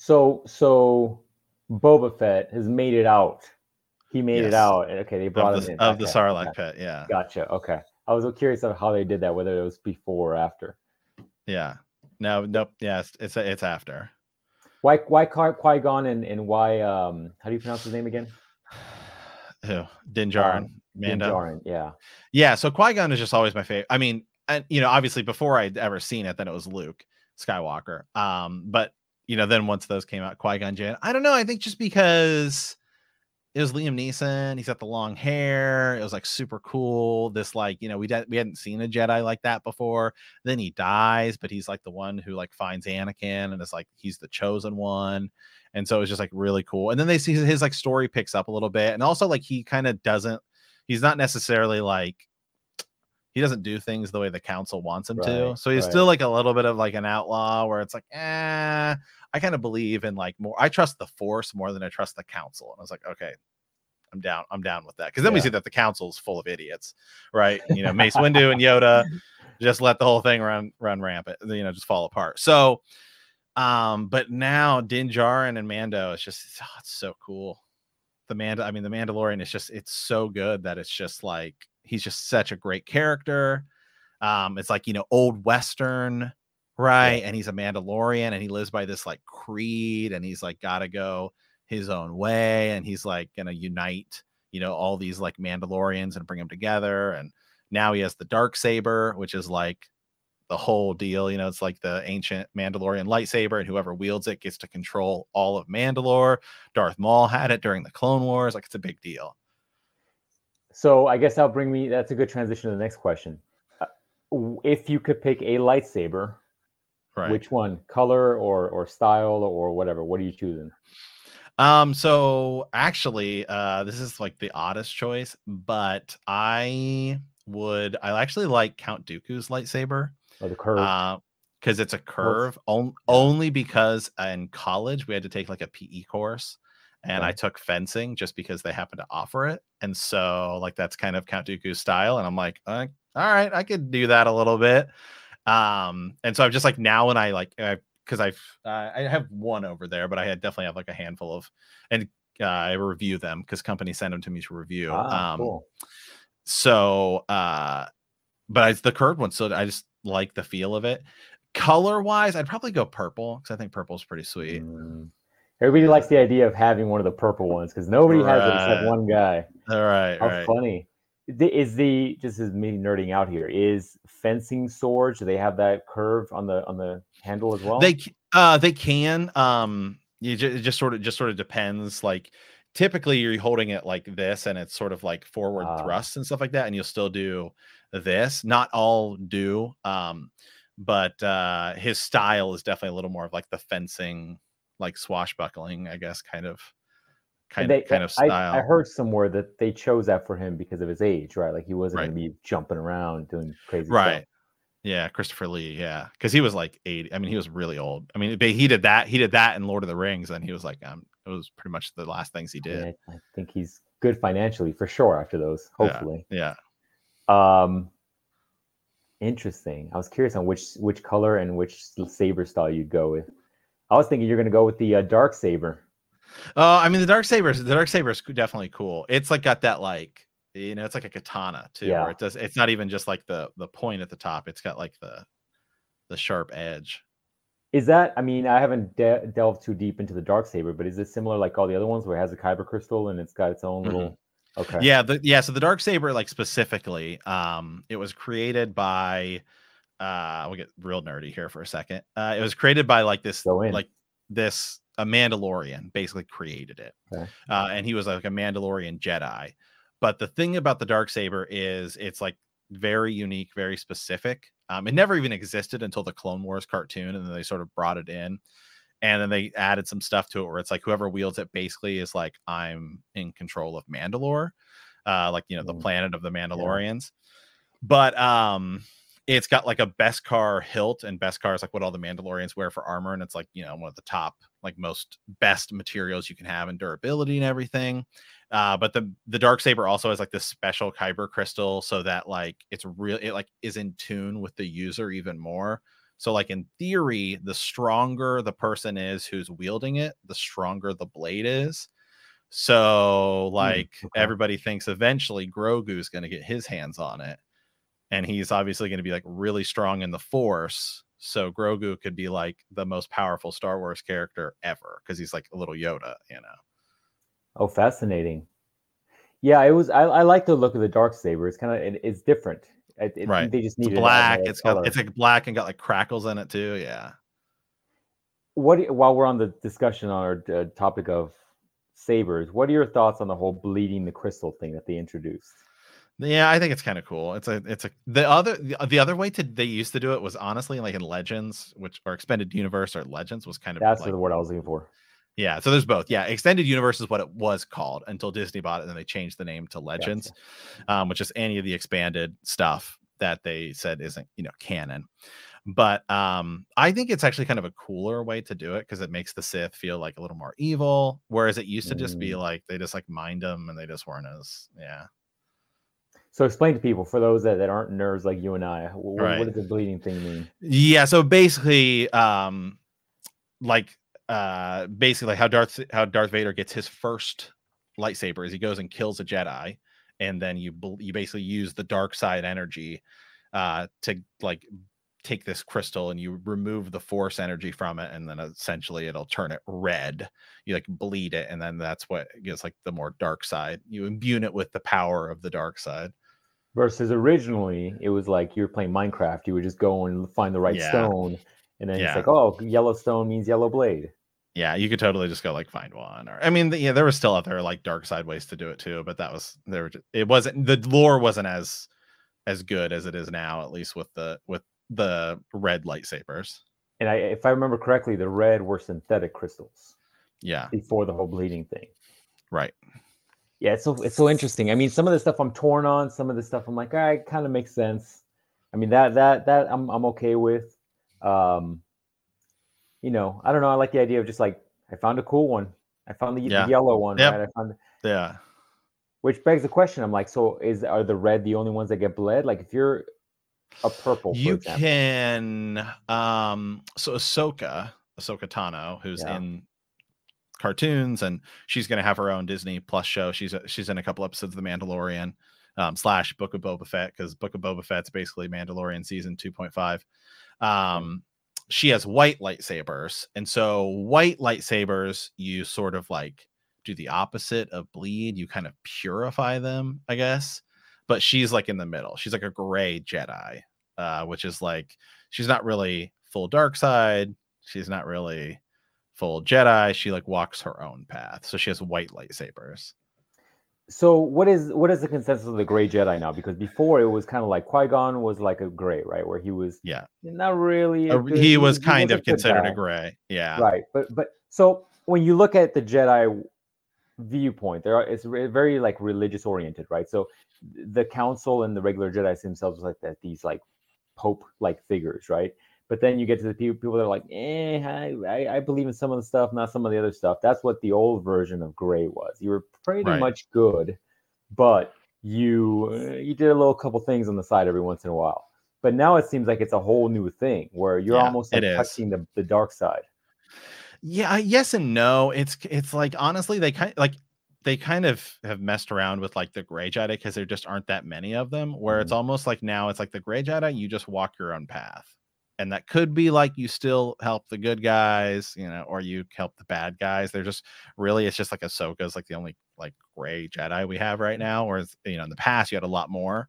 So so Boba Fett has made it out. He made yes. it out. Okay, they brought of the, him in of okay. the Sarlacc okay. pit. Yeah. Gotcha. Okay. I was curious of how they did that, whether it was before or after. Yeah. No. Nope. Yeah. It's it's, it's after. Why why Qui Gon and and why um how do you pronounce his name again? Who? Din Djarin. Um, Mando. Din Djarin. Yeah. Yeah. So Qui Gon is just always my favorite. I mean, and you know, obviously before I'd ever seen it, then it was Luke Skywalker. Um, but you know, then once those came out, Qui Gon Jinn. I don't know. I think just because it was Liam Neeson, he's got the long hair. It was like super cool. This like you know we did, we hadn't seen a Jedi like that before. Then he dies, but he's like the one who like finds Anakin and is like he's the chosen one. And so it's just like really cool. And then they see his, his like story picks up a little bit, and also like he kind of doesn't. He's not necessarily like he doesn't do things the way the council wants him right, to. So he's right. still like a little bit of like an outlaw where it's like, eh, I kind of believe in like more. I trust the force more than I trust the council. And I was like, okay, I'm down. I'm down with that because then yeah. we see that the council's full of idiots, right? You know, Mace Windu and Yoda just let the whole thing run run rampant. You know, just fall apart. So, um, but now Din Djarin and Mando, it's just oh, it's so cool. The Mando, I mean, the Mandalorian is just it's so good that it's just like he's just such a great character. Um, it's like you know, old western right yeah. and he's a mandalorian and he lives by this like creed and he's like gotta go his own way and he's like gonna unite you know all these like mandalorians and bring them together and now he has the dark saber which is like the whole deal you know it's like the ancient mandalorian lightsaber and whoever wields it gets to control all of mandalore darth maul had it during the clone wars like it's a big deal so i guess that'll bring me that's a good transition to the next question uh, if you could pick a lightsaber Right. Which one, color or or style or whatever? What are you choosing? Um, so actually, uh, this is like the oddest choice, but I would I actually like Count Dooku's lightsaber. Oh, the curve. Uh, because it's a curve on, only because in college we had to take like a PE course and okay. I took fencing just because they happened to offer it. And so like that's kind of Count Dooku's style. And I'm like, uh, all right, I could do that a little bit. Um, and so I'm just like now when I like because I've uh, I have one over there, but I had definitely have like a handful of, and uh, I review them because companies send them to me to review. Ah, um, cool. So, uh, but I, the curved one, so I just like the feel of it. Color wise, I'd probably go purple because I think purple is pretty sweet. Mm. Everybody likes the idea of having one of the purple ones because nobody right. has it except one guy. All right, how right. funny is the just as me nerding out here is fencing swords do they have that curve on the on the handle as well they uh they can um you just, it just sort of just sort of depends like typically you're holding it like this and it's sort of like forward uh, thrust and stuff like that and you'll still do this not all do um but uh his style is definitely a little more of like the fencing like swashbuckling i guess kind of kind they, of kind of style. I, I, heard somewhere that they chose that for him because of his age, right? Like he wasn't right. going to be jumping around doing crazy right. Stuff. Yeah, Christopher Lee. Yeah, because he was like eighty. I mean, he was really old. I mean, he did that. He did that in Lord of the Rings, and he was like, um, it was pretty much the last things he did. I, I think he's good financially for sure after those. Hopefully. Yeah. yeah. Um. Interesting. I was curious on which which color and which saber style you'd go with. I was thinking you're going to go with the uh, dark saber. Uh, I mean, the dark saber, the dark saber is definitely cool. It's like got that like you know, it's like a katana too. Yeah. Where it does. It's not even just like the the point at the top. It's got like the the sharp edge. Is that? I mean, I haven't de- delved too deep into the dark saber, but is it similar like all the other ones where it has a kyber crystal and it's got its own little? Mm-hmm. Okay. Yeah, the, yeah. So the dark saber, like specifically, um, it was created by. Uh, we'll get real nerdy here for a second. Uh, it was created by like this, like this a Mandalorian basically created it, okay. uh, and he was like a Mandalorian Jedi. But the thing about the dark saber is it's like very unique, very specific. Um, it never even existed until the Clone Wars cartoon, and then they sort of brought it in, and then they added some stuff to it where it's like whoever wields it basically is like I'm in control of Mandalore, uh, like you know the mm. planet of the Mandalorians. Yeah. But um, it's got like a Beskar hilt, and Beskar is like what all the Mandalorians wear for armor, and it's like you know one of the top, like most best materials you can have in durability and everything. Uh, but the the dark saber also has like this special kyber crystal, so that like it's real, it like is in tune with the user even more. So like in theory, the stronger the person is who's wielding it, the stronger the blade is. So hmm, like mm, okay. everybody thinks eventually Grogu's going to get his hands on it and he's obviously going to be like really strong in the force so grogu could be like the most powerful star wars character ever because he's like a little yoda you know? Oh fascinating. Yeah it was i, I like the look of the dark saber it's kind of it, it's different. It, it, right. they just need it's black it's got it's like black and got like crackles in it too yeah. What while we're on the discussion on our uh, topic of sabers what are your thoughts on the whole bleeding the crystal thing that they introduced yeah, I think it's kind of cool. It's a it's a the other the, other way to they used to do it was honestly like in Legends, which or Expanded Universe or Legends was kind of that's like, the word I was looking for. Yeah, so there's both. Yeah, Extended Universe is what it was called until Disney bought it, and then they changed the name to Legends, gotcha. um, which is any of the expanded stuff that they said isn't you know canon. But um, I think it's actually kind of a cooler way to do it because it makes the Sith feel like a little more evil, whereas it used to just be mm. like they just like mind them and they just weren't as yeah. So explain to people for those that, that aren't nerds like you and I, what, right. what does the bleeding thing mean? Yeah, so basically, um, like uh, basically like how Darth how Darth Vader gets his first lightsaber is he goes and kills a Jedi, and then you you basically use the dark side energy uh, to like take this crystal and you remove the force energy from it and then essentially it'll turn it red you like bleed it and then that's what gives like the more dark side you imbue it with the power of the dark side versus originally it was like you were playing minecraft you would just go and find the right yeah. stone and then yeah. it's like oh yellow stone means yellow blade yeah you could totally just go like find one or i mean yeah there was still other like dark side ways to do it too but that was there it wasn't the lore wasn't as as good as it is now at least with the with the red lightsabers. And I, if I remember correctly, the red were synthetic crystals. Yeah. Before the whole bleeding thing. Right. Yeah, it's so it's so interesting. I mean, some of the stuff I'm torn on, some of the stuff I'm like, all right, kind of makes sense. I mean, that that that I'm I'm okay with. Um, you know, I don't know. I like the idea of just like I found a cool one. I found the, yeah. the yellow one. Yep. Right? I found. Yeah. Which begs the question. I'm like, so is are the red the only ones that get bled? Like, if you're a purple. You can um so Ahsoka, Ahsoka Tano, who's yeah. in cartoons and she's going to have her own Disney Plus show. She's a, she's in a couple episodes of The Mandalorian um, slash Book of Boba Fett because Book of Boba Fett's basically Mandalorian season 2.5. Um, she has white lightsabers, and so white lightsabers you sort of like do the opposite of bleed. You kind of purify them, I guess but she's like in the middle. She's like a gray Jedi, uh, which is like she's not really full dark side. She's not really full Jedi. She like walks her own path. So she has white lightsabers. So what is what is the consensus of the gray Jedi now? Because before it was kind of like Qui Gon was like a gray, right? Where he was yeah not really. A, good, he was kind he of considered a gray, yeah. Right, but but so when you look at the Jedi viewpoint, there are it's very like religious oriented, right? So the council and the regular Jedi themselves like that these like pope like figures, right? But then you get to the people, people that are like, eh, I, I believe in some of the stuff, not some of the other stuff. That's what the old version of Gray was. You were pretty right. much good, but you uh, you did a little couple things on the side every once in a while. But now it seems like it's a whole new thing where you're yeah, almost like touching the, the dark side. Yeah, yes and no. It's it's like honestly, they kind of, like they kind of have messed around with like the gray Jedi because there just aren't that many of them. Where mm-hmm. it's almost like now it's like the gray Jedi, you just walk your own path, and that could be like you still help the good guys, you know, or you help the bad guys. They're just really it's just like Ahsoka's like the only like gray Jedi we have right now. Whereas you know in the past you had a lot more.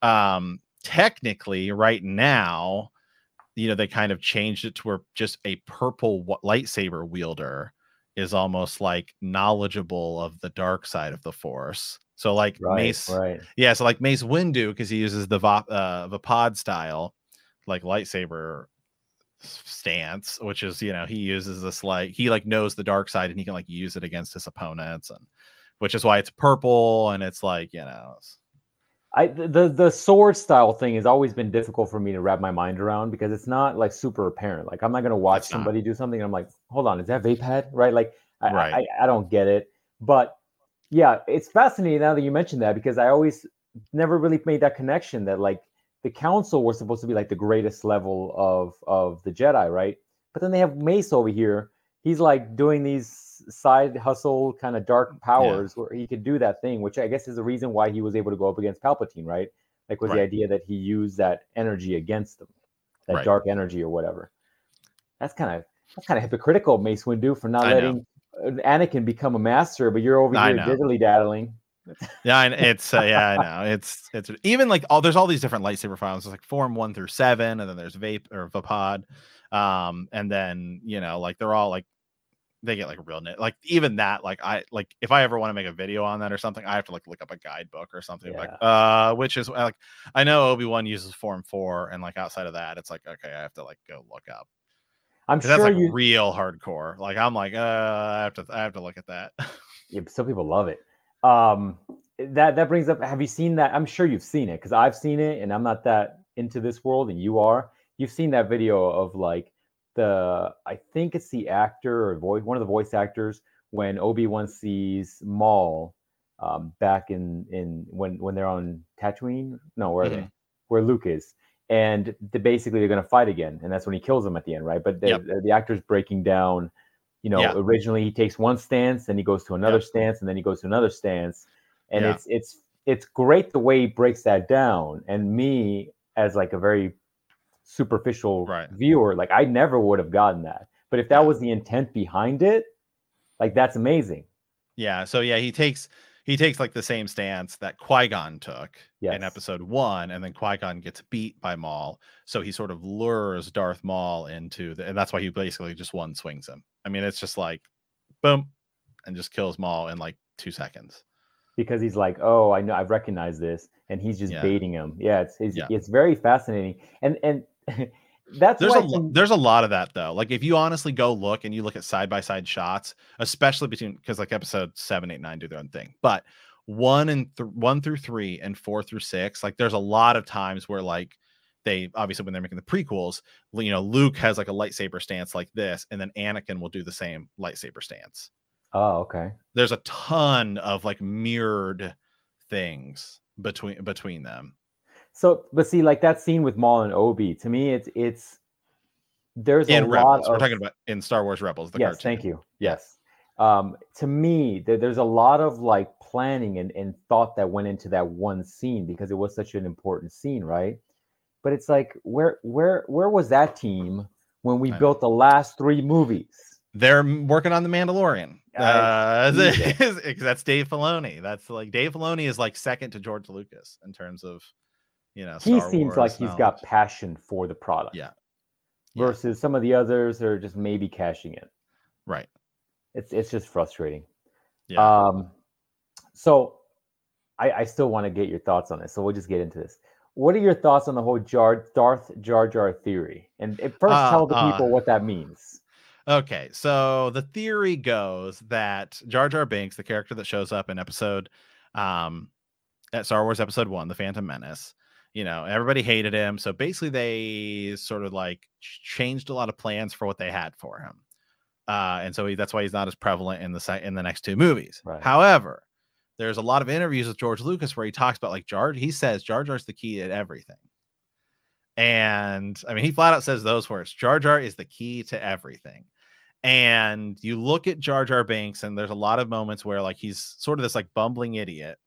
Um, technically, right now, you know they kind of changed it to where just a purple lightsaber wielder is almost like knowledgeable of the dark side of the force. So like right, Mace, right. yeah, so like Mace Windu because he uses the Vop, uh, Vaapad style, like lightsaber stance, which is you know he uses this like he like knows the dark side and he can like use it against his opponents, and which is why it's purple and it's like you know. I the the sword style thing has always been difficult for me to wrap my mind around because it's not like super apparent. Like I'm not gonna watch somebody do something and I'm like, hold on, is that Vaapad? Right? Like I, right. I, I don't get it. But yeah, it's fascinating now that you mentioned that because I always never really made that connection that like the council were supposed to be like the greatest level of of the Jedi, right? But then they have Mace over here. He's like doing these side hustle kind of dark powers yeah. where he could do that thing, which I guess is the reason why he was able to go up against Palpatine, right? Like was right. the idea that he used that energy against them, that right. dark energy or whatever. That's kind of that's kind of hypocritical, Mace Windu, for not I letting know. Anakin become a master, but you're over here diddly daddling. Yeah, and it's uh, yeah, I know. It's it's even like all there's all these different lightsaber files. There's like form one through seven, and then there's vape or Vaapad, um, and then you know like they're all like they get like real net like even that like i like if i ever want to make a video on that or something i have to like look up a guidebook or something yeah. like uh which is like i know obi-wan uses form four and like outside of that it's like okay i have to like go look up i'm sure that's like you... real hardcore like i'm like uh i have to i have to look at that yeah some people love it um that that brings up have you seen that i'm sure you've seen it because i've seen it and i'm not that into this world and you are you've seen that video of like the I think it's the actor or voice one of the voice actors when Obi Wan sees Maul um, back in in when when they're on Tatooine. No, where mm-hmm. are they? Where Luke is, and the, basically they're going to fight again, and that's when he kills them at the end, right? But the, yep. the, the actor's breaking down. You know, yeah. originally he takes one stance, then he goes to another yep. stance, and then he goes to another stance, and yeah. it's it's it's great the way he breaks that down. And me as like a very superficial right. viewer, like I never would have gotten that. But if that was the intent behind it, like that's amazing. Yeah. So yeah, he takes he takes like the same stance that Qui Gon took yes. in Episode One, and then Qui Gon gets beat by Maul, so he sort of lures Darth Maul into the, and that's why he basically just one swings him. I mean, it's just like, boom, and just kills Maul in like two seconds. Because he's like, oh, I know, I recognize this, and he's just yeah. baiting him. Yeah, it's it's, yeah. it's very fascinating, and and that's there's a can... there's a lot of that though. Like if you honestly go look and you look at side by side shots, especially between because like episode seven, eight, nine do their own thing, but one and th- one through three and four through six, like there's a lot of times where like they obviously when they're making the prequels, you know, Luke has like a lightsaber stance like this, and then Anakin will do the same lightsaber stance. Oh, okay. There's a ton of like mirrored things between between them. So, but see, like that scene with Maul and Obi, to me, it's it's there's in a Rebels. lot. Of, We're talking about in Star Wars Rebels. yes, cartoon. thank you. Yes, um, to me, there, there's a lot of like planning and, and thought that went into that one scene because it was such an important scene, right? But it's like, where where where was that team when we built the last three movies? They're working on the Mandalorian. Uh, that's Dave Filoni. That's like Dave Filoni is like second to George Lucas in terms of you know he seems Wars like he's got passion for the product yeah versus yeah. some of the others are just maybe cashing in right it's it's just frustrating yeah um so i i still want to get your thoughts on this so we'll just get into this what are your thoughts on the whole jar darth jar jar theory? And first uh, tell the uh, people what that means. okay so the theory goes that jar jar binks the character that shows up in episode um at star wars episode one the phantom menace you know everybody hated him so basically they sort of like changed a lot of plans for what they had for him. Uh, and so he, that's why he's not as prevalent in the in the next two movies. Right. however there's a lot of interviews with george lucas where he talks about like jar he says jar jar's the key to everything and i mean he flat out says those words jar jar is the key to everything and you look at jar jar Binks, and there's a lot of moments where like he's sort of this like bumbling idiot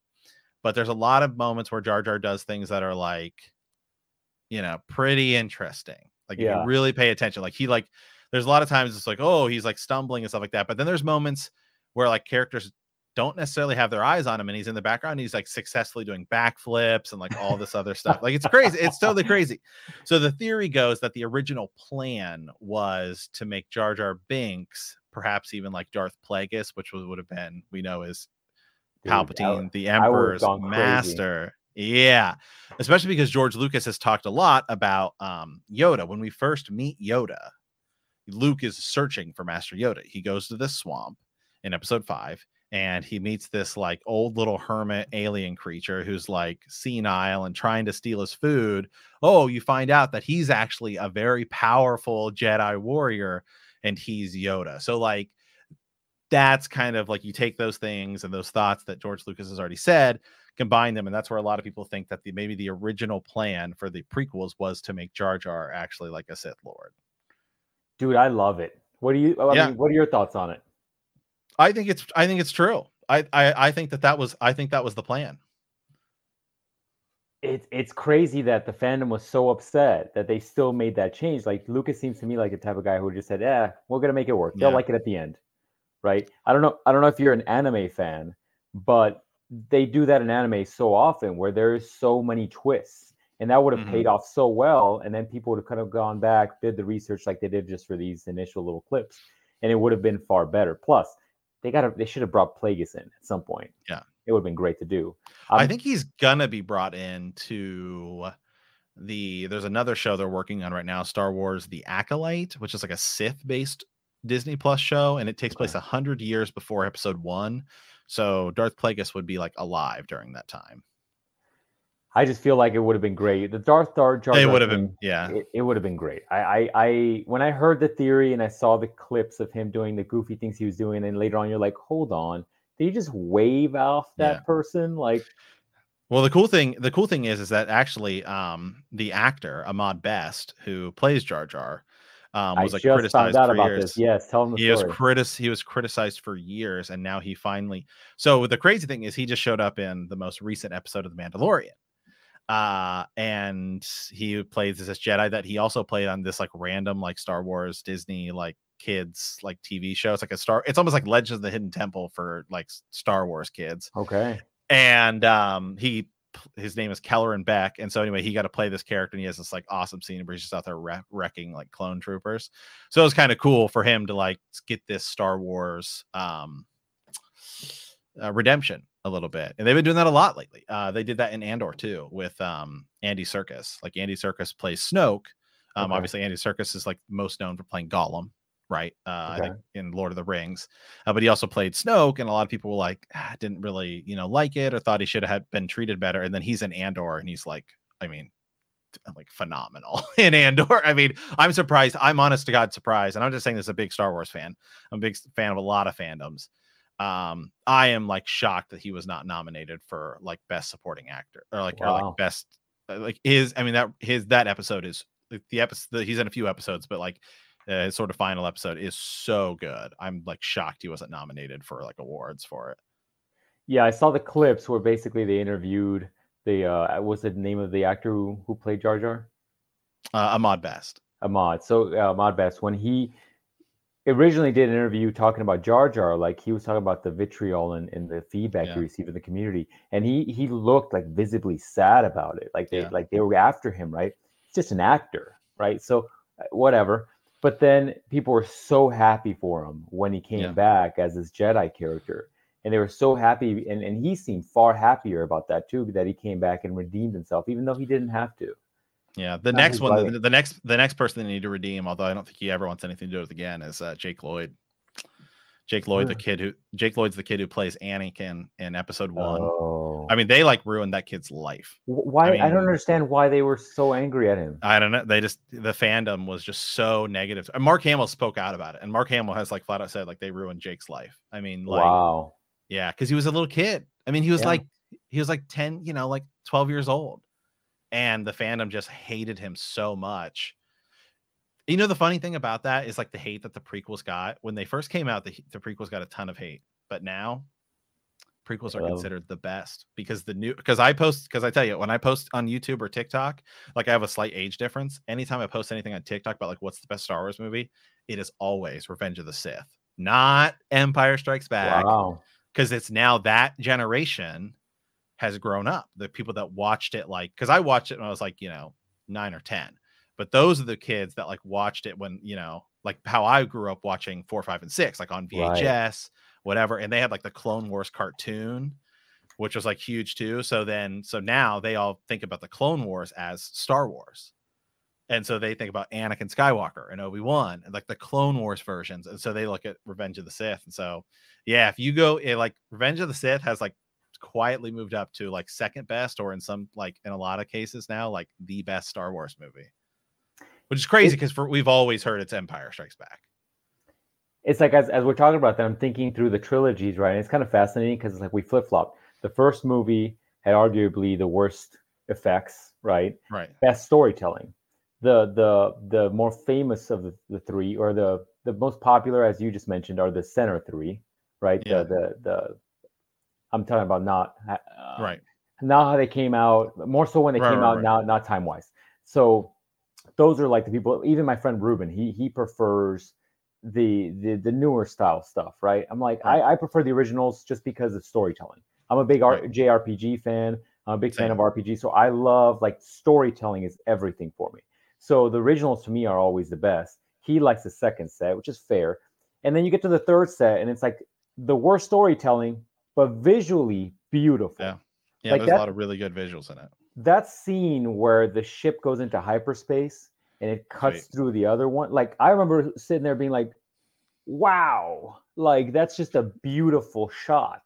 but there's a lot of moments where Jar Jar does things that are like, you know, pretty interesting. Like yeah. you really pay attention. Like he like, there's a lot of times it's like, oh, he's like stumbling and stuff like that. But then there's moments where like characters don't necessarily have their eyes on him and he's in the background he's like successfully doing backflips and like all this other stuff like it's crazy it's totally crazy so the theory goes that the original plan was to make jar jar binks perhaps even like darth plagueis which would have been we know is Palpatine, the Emperor's master. Yeah, especially because George Lucas has talked a lot about um, Yoda. When we first meet Yoda, Luke is searching for Master Yoda. He goes to this swamp in episode five and he meets this like old little hermit alien creature who's like senile and trying to steal his food. Oh, you find out that he's actually a very powerful Jedi warrior and he's Yoda. So, like, that's kind of like you take those things and those thoughts that George Lucas has already said, combine them, and that's where a lot of people think that the maybe the original plan for the prequels was to make Jar Jar actually like a Sith Lord. Dude, I love it. What do you? I yeah. mean, what are your thoughts on it? I think it's. I think it's true. I, I I think that that was. I think that was the plan. It's it's crazy that the fandom was so upset that they still made that change. Like Lucas seems to me like the type of guy who just said, "Yeah, we're gonna make it work. They'll yeah. like it at the end." right? I don't know. I don't know if you're an anime fan, but they do that in anime so often where there's so many twists, and that would have mm-hmm. paid off so well. And then people would have kind of gone back, did the research like they did just for these initial little clips, and it would have been far better. Plus, they got to they should have brought Plagueis in at some point. Yeah, it would have been great to do. Um, I think he's gonna be brought in to the there's another show they're working on right now star wars the acolyte which is like a sith based Disney Plus show, and it takes place a hundred years before Episode One. So Darth Plagueis would be like alive during that time. I just feel like it would have been great. The Darth Jar Jar. It would have been, yeah. It, it would have been great. I, I, I, when I heard the theory and I saw the clips of him doing the goofy things he was doing, and later on, you're like, hold on, did you just wave off that yeah. person? Like, well, the cool thing, the cool thing is, is that actually, um, the actor Ahmed Best, who plays Jar Jar, um, was I like criticized for years. This. Yes, tell him he story. was critic he was criticized for years, and now he finally. So the crazy thing is, he just showed up in the most recent episode of The Mandalorian, uh, and he plays this Jedi that he also played on this like random like Star Wars Disney like kids like TV show. It's like a star. It's almost like Legends of the Hidden Temple for like Star Wars kids. Okay. And um, he his name is Kelleran Beck, and so anyway, he got to play this character, and he has this like awesome scene where he's just out there wreck- wrecking like clone troopers. So it was kind of cool for him to like get this Star Wars um uh, redemption a little bit, and they've been doing that a lot lately. Uh, they did that in Andor too with um Andy Serkis. Like Andy Serkis plays Snoke. Um, okay. obviously Andy Serkis is like most known for playing Gollum right? Uh, okay. in Lord of the Rings, uh, but he also played Snoke, and a lot of people were like, ah, didn't really, you know, like it or thought he should have been treated better. And then he's in Andor, and he's like, I mean, like phenomenal in Andor. I mean, I'm surprised. I'm honest to God surprised, and I'm just saying this as a big Star Wars fan. I'm a big fan of a lot of fandoms. Um, I am like shocked that he was not nominated for like best supporting actor or like wow. or like best uh, like his. I mean that his that episode is the episode. He's in a few episodes, but like uh, sort of final episode is so good. I'm like shocked he wasn't nominated for like awards for it. Yeah, I saw the clips where basically they interviewed the uh was the name of the actor who, who played Jar Jar? Uh, Ahmed Best. Ahmed. So uh, Ahmed Best when he originally did an interview talking about Jar Jar, like he was talking about the vitriol and, and the feedback yeah. he received in the community, and he he looked like visibly sad about it. Like they yeah. like they were after him, right? It's just an actor, right? So uh, whatever. But then people were so happy for him when he came yeah. back as his Jedi character. And they were so happy, and, and he seemed far happier about that too, that he came back and redeemed himself, even though he didn't have to. Yeah, the Not next one, the, the, next, the next person they need to redeem, although I don't think he ever wants anything to do with it again, is uh, Jake Lloyd. Jake Lloyd, the kid who Jake Lloyd's the kid who plays Anakin in episode one. Oh. I mean, they like ruined that kid's life. Why? I, mean, I, don't understand why they were so angry at him. I don't know. They just the fandom was just so negative. And Mark Hamill spoke out about it, and Mark Hamill has like flat out said like they ruined Jake's life. I mean, like, wow, yeah, because he was a little kid. I mean, he was yeah. like he was like ten, you know, like twelve years old, and the fandom just hated him so much you know, the funny thing about that is like the hate that the prequels got when they first came out, the, the prequels got a ton of hate, but now prequels are considered the best because the new because I post because I tell you when I post on YouTube or TikTok, like I have a slight age difference. Anytime I post anything on TikTok about like what's the best Star Wars movie, it is always Revenge of the Sith, not Empire Strikes Back. Wow. Because it's now that generation has grown up. The people that watched it, like, because I watched it when I was like, you know, nine or 10 but those are the kids that like watched it when you know like how i grew up watching four five and six like on vhs right. whatever and they had like the clone wars cartoon which was like huge too so then so now they all think about the clone wars as star wars and so they think about anakin skywalker and obi-wan and like the clone wars versions and so they look at revenge of the sith and so yeah if you go it, eh, like revenge of the sith has like quietly moved up to like second best or in some like in a lot of cases now like the best star wars movie which is crazy because we've always heard it's Empire Strikes Back. It's like as, as we're talking about that, I'm thinking through the trilogies, right? And it's kind of fascinating because it's like we flip flop. The first movie had arguably the worst effects, right? Right. Best storytelling. The the the more famous of the, the three, or the the most popular, as you just mentioned, are the center three, right? Yeah. The the the I'm talking about not uh, right now how they came out, more so when they right, came right, out, right. now not time wise. So those are like the people. Even my friend Ruben, he he prefers the the the newer style stuff, right? I'm like. I, I prefer the originals just because of storytelling. I'm a big. R- JRPG fan. I'm a big Same. fan of RPG, so I love like storytelling is everything for me. So the originals to me are always the best. He likes the second set, which is fair. And then you get to the third set, and it's like the worst storytelling, but visually beautiful. Yeah, yeah. Like there's that, a lot of really good visuals in it that scene where the ship goes into hyperspace and it cuts right. through the other one like i remember sitting there being like wow like that's just a beautiful shot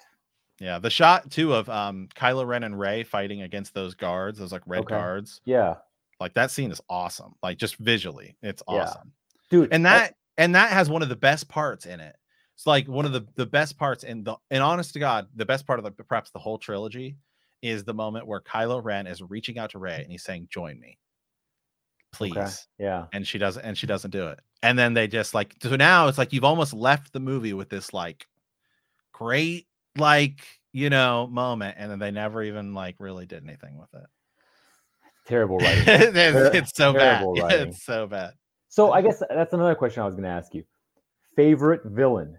Yeah, the shot too of um Kylo Ren and Rey fighting against those guards, those like red okay. guards. Yeah. Like that scene is awesome. Like just visually, it's awesome. Yeah. Dude, and that and that has one of the best parts in it. It's like one of the the best parts in the and honest to God, the best part of the perhaps the whole trilogy is the moment where Kylo Ren is reaching out to Rey and he's saying, "Join me, please." Okay. Yeah, and she doesn't, and she doesn't do it. And then they just like so now it's like you've almost left the movie with this like great like you know moment, and then they never even like really did anything with it. Terrible writing. it's, it's, so bad. Writing. It's so bad. So I guess that's another question I was going to ask you. Favorite villain?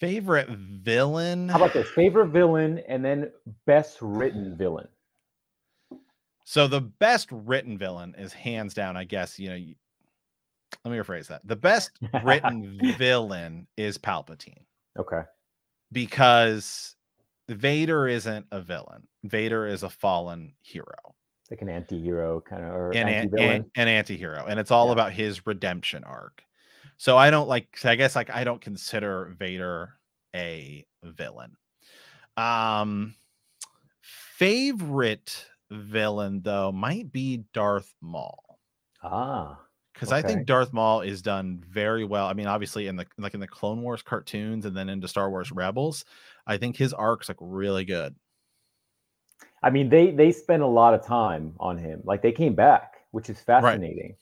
Favorite villain? How about this? Favorite villain and then best written villain. So the best written villain is hands down, I guess, you know, let me rephrase that. The best written villain is Palpatine. Okay. Because Vader isn't a villain. Vader is a fallen hero. Like an anti-hero kind of or an, an, an anti-hero. And it's all yeah. about his redemption arc. So I don't like I guess like I don't consider Vader a villain. Um favorite villain though might be Darth Maul. Ah. Because okay. I think Darth Maul is done very well. I mean, obviously in the like in the Clone Wars cartoons and then into Star Wars Rebels, I think his arc's like really good. I mean, they they spent a lot of time on him. Like they came back, which is fascinating. Right.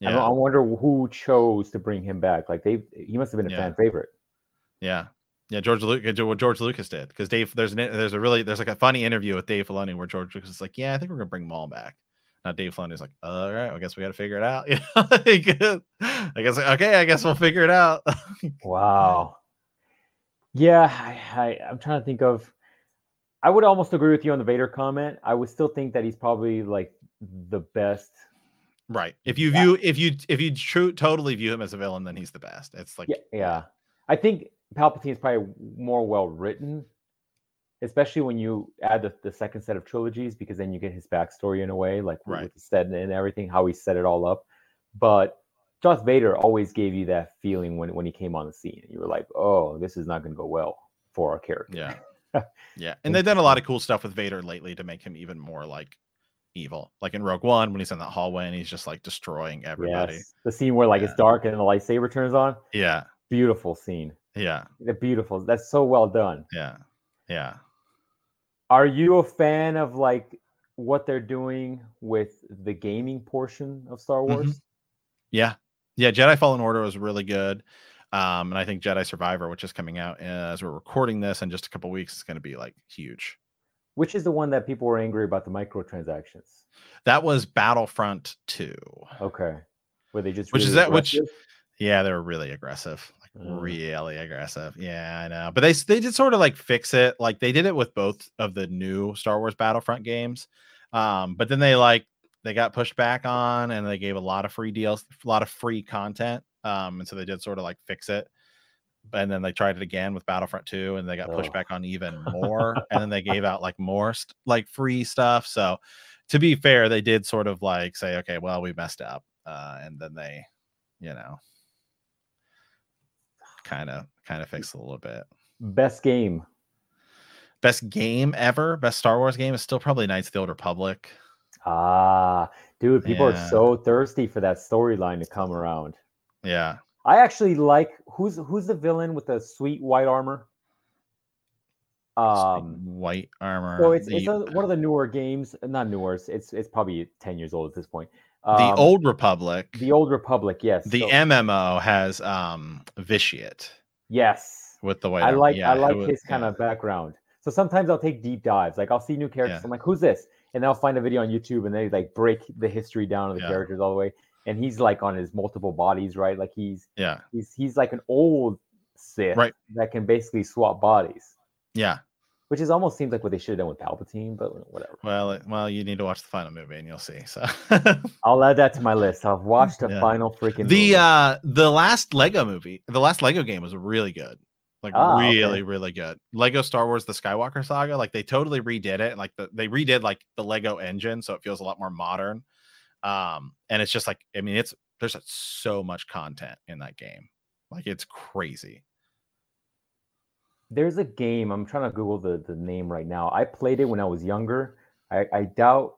Yeah. I, I, wonder who chose to bring him back. Like they, he must have been a yeah. fan favorite. Yeah, yeah. George Lucas, what George Lucas did because Dave, there's an, there's a really there's like a funny interview with Dave Filoni where George Lucas is like, yeah, I think we're gonna bring Maul back. Now Dave Filoni's like, all right, I guess we got to figure it out. Yeah, I guess okay, I guess we'll figure it out. wow. Yeah, I, I I'm trying to think of. I would almost agree with you on the Vader comment. I would still think that he's probably like the best Right. If you view yeah. if you if you true totally view him as a villain, then he's the best. It's like yeah, yeah. I think Palpatine is probably more well written, especially when you add the, the second set of trilogies, because then you get his backstory in a way, like right. with the set and everything, how he set it all up. But Darth Vader always gave you that feeling when when he came on the scene. You were like, oh, this is not going to go well for our character. Yeah. yeah. And they've done a lot of cool stuff with Vader lately to make him even more like evil. Like in Rogue One, when he's in that hallway and he's just like destroying everybody. Yes. The scene where like yeah. it's dark and the lightsaber turns on. Yeah. Beautiful scene. Yeah. The beautiful. That's so well done. Yeah. Yeah. Are you a fan of like what they're doing with the gaming portion of Star Wars? Mm-hmm. Yeah. Yeah. Jedi Fallen Order was really good. Um, and I think Jedi Survivor, which is coming out as we're recording this in just a couple weeks, is going to be like huge. Which is the one that people were angry about the microtransactions? That was Battlefront 2. Okay. Where they just Which really is that aggressive? which yeah, they were really aggressive. Like mm. really aggressive. Yeah, I know. But they they did sort of like fix it. Like they did it with both of the new Star Wars Battlefront games. Um, but then they like they got pushed back on and they gave a lot of free deals, a lot of free content. Um, and so they did sort of like fix it and then they tried it again with Battlefront 2 and they got pushed oh. back on even more and then they gave out like more st- like free stuff so to be fair they did sort of like say okay well we messed up uh, and then they you know kind of kind of fixed a little bit. Best game. Best game ever? Best star wars game is still probably knights of the old republic. Ah dude people yeah. are so thirsty for that storyline to come around. Yeah I actually like who's who's the villain with the sweet white armor. Um, white armor. So it's, the, it's a, one of the newer games, not newer. It's it's probably ten years old at this point. Um, the Old Republic. The Old Republic, yes. The so, MMO has um Vitiate. Yes. With the white. I like yeah, I like his kind of background. So sometimes I'll take deep dives. Like I'll see new characters. Yeah. I'm like, who's this? And I'll find a video on YouTube and they like break the history down of the characters all the way and he's like on his multiple bodies, right? Like he's yeah, he's he's like an old Sith right. that can basically swap bodies. Yeah, which is almost seems like what they should have done with Palpatine, but whatever. Well, well, you need to watch the final movie and you'll see. So I'll add that to my list. I've watched the yeah. final freaking the movie. uh the last Lego movie, the last Lego game was really good. Like ah, really, okay. really good. Lego Star Wars: The Skywalker Saga, like they totally redid it. Like the, they redid like the Lego engine, so it feels a lot more modern. Um, and it's just like, I mean, it's there's so much content in that game. Like it's crazy. there's a game. I'm trying to Google the the name right now. I played it when I was younger. I, I doubt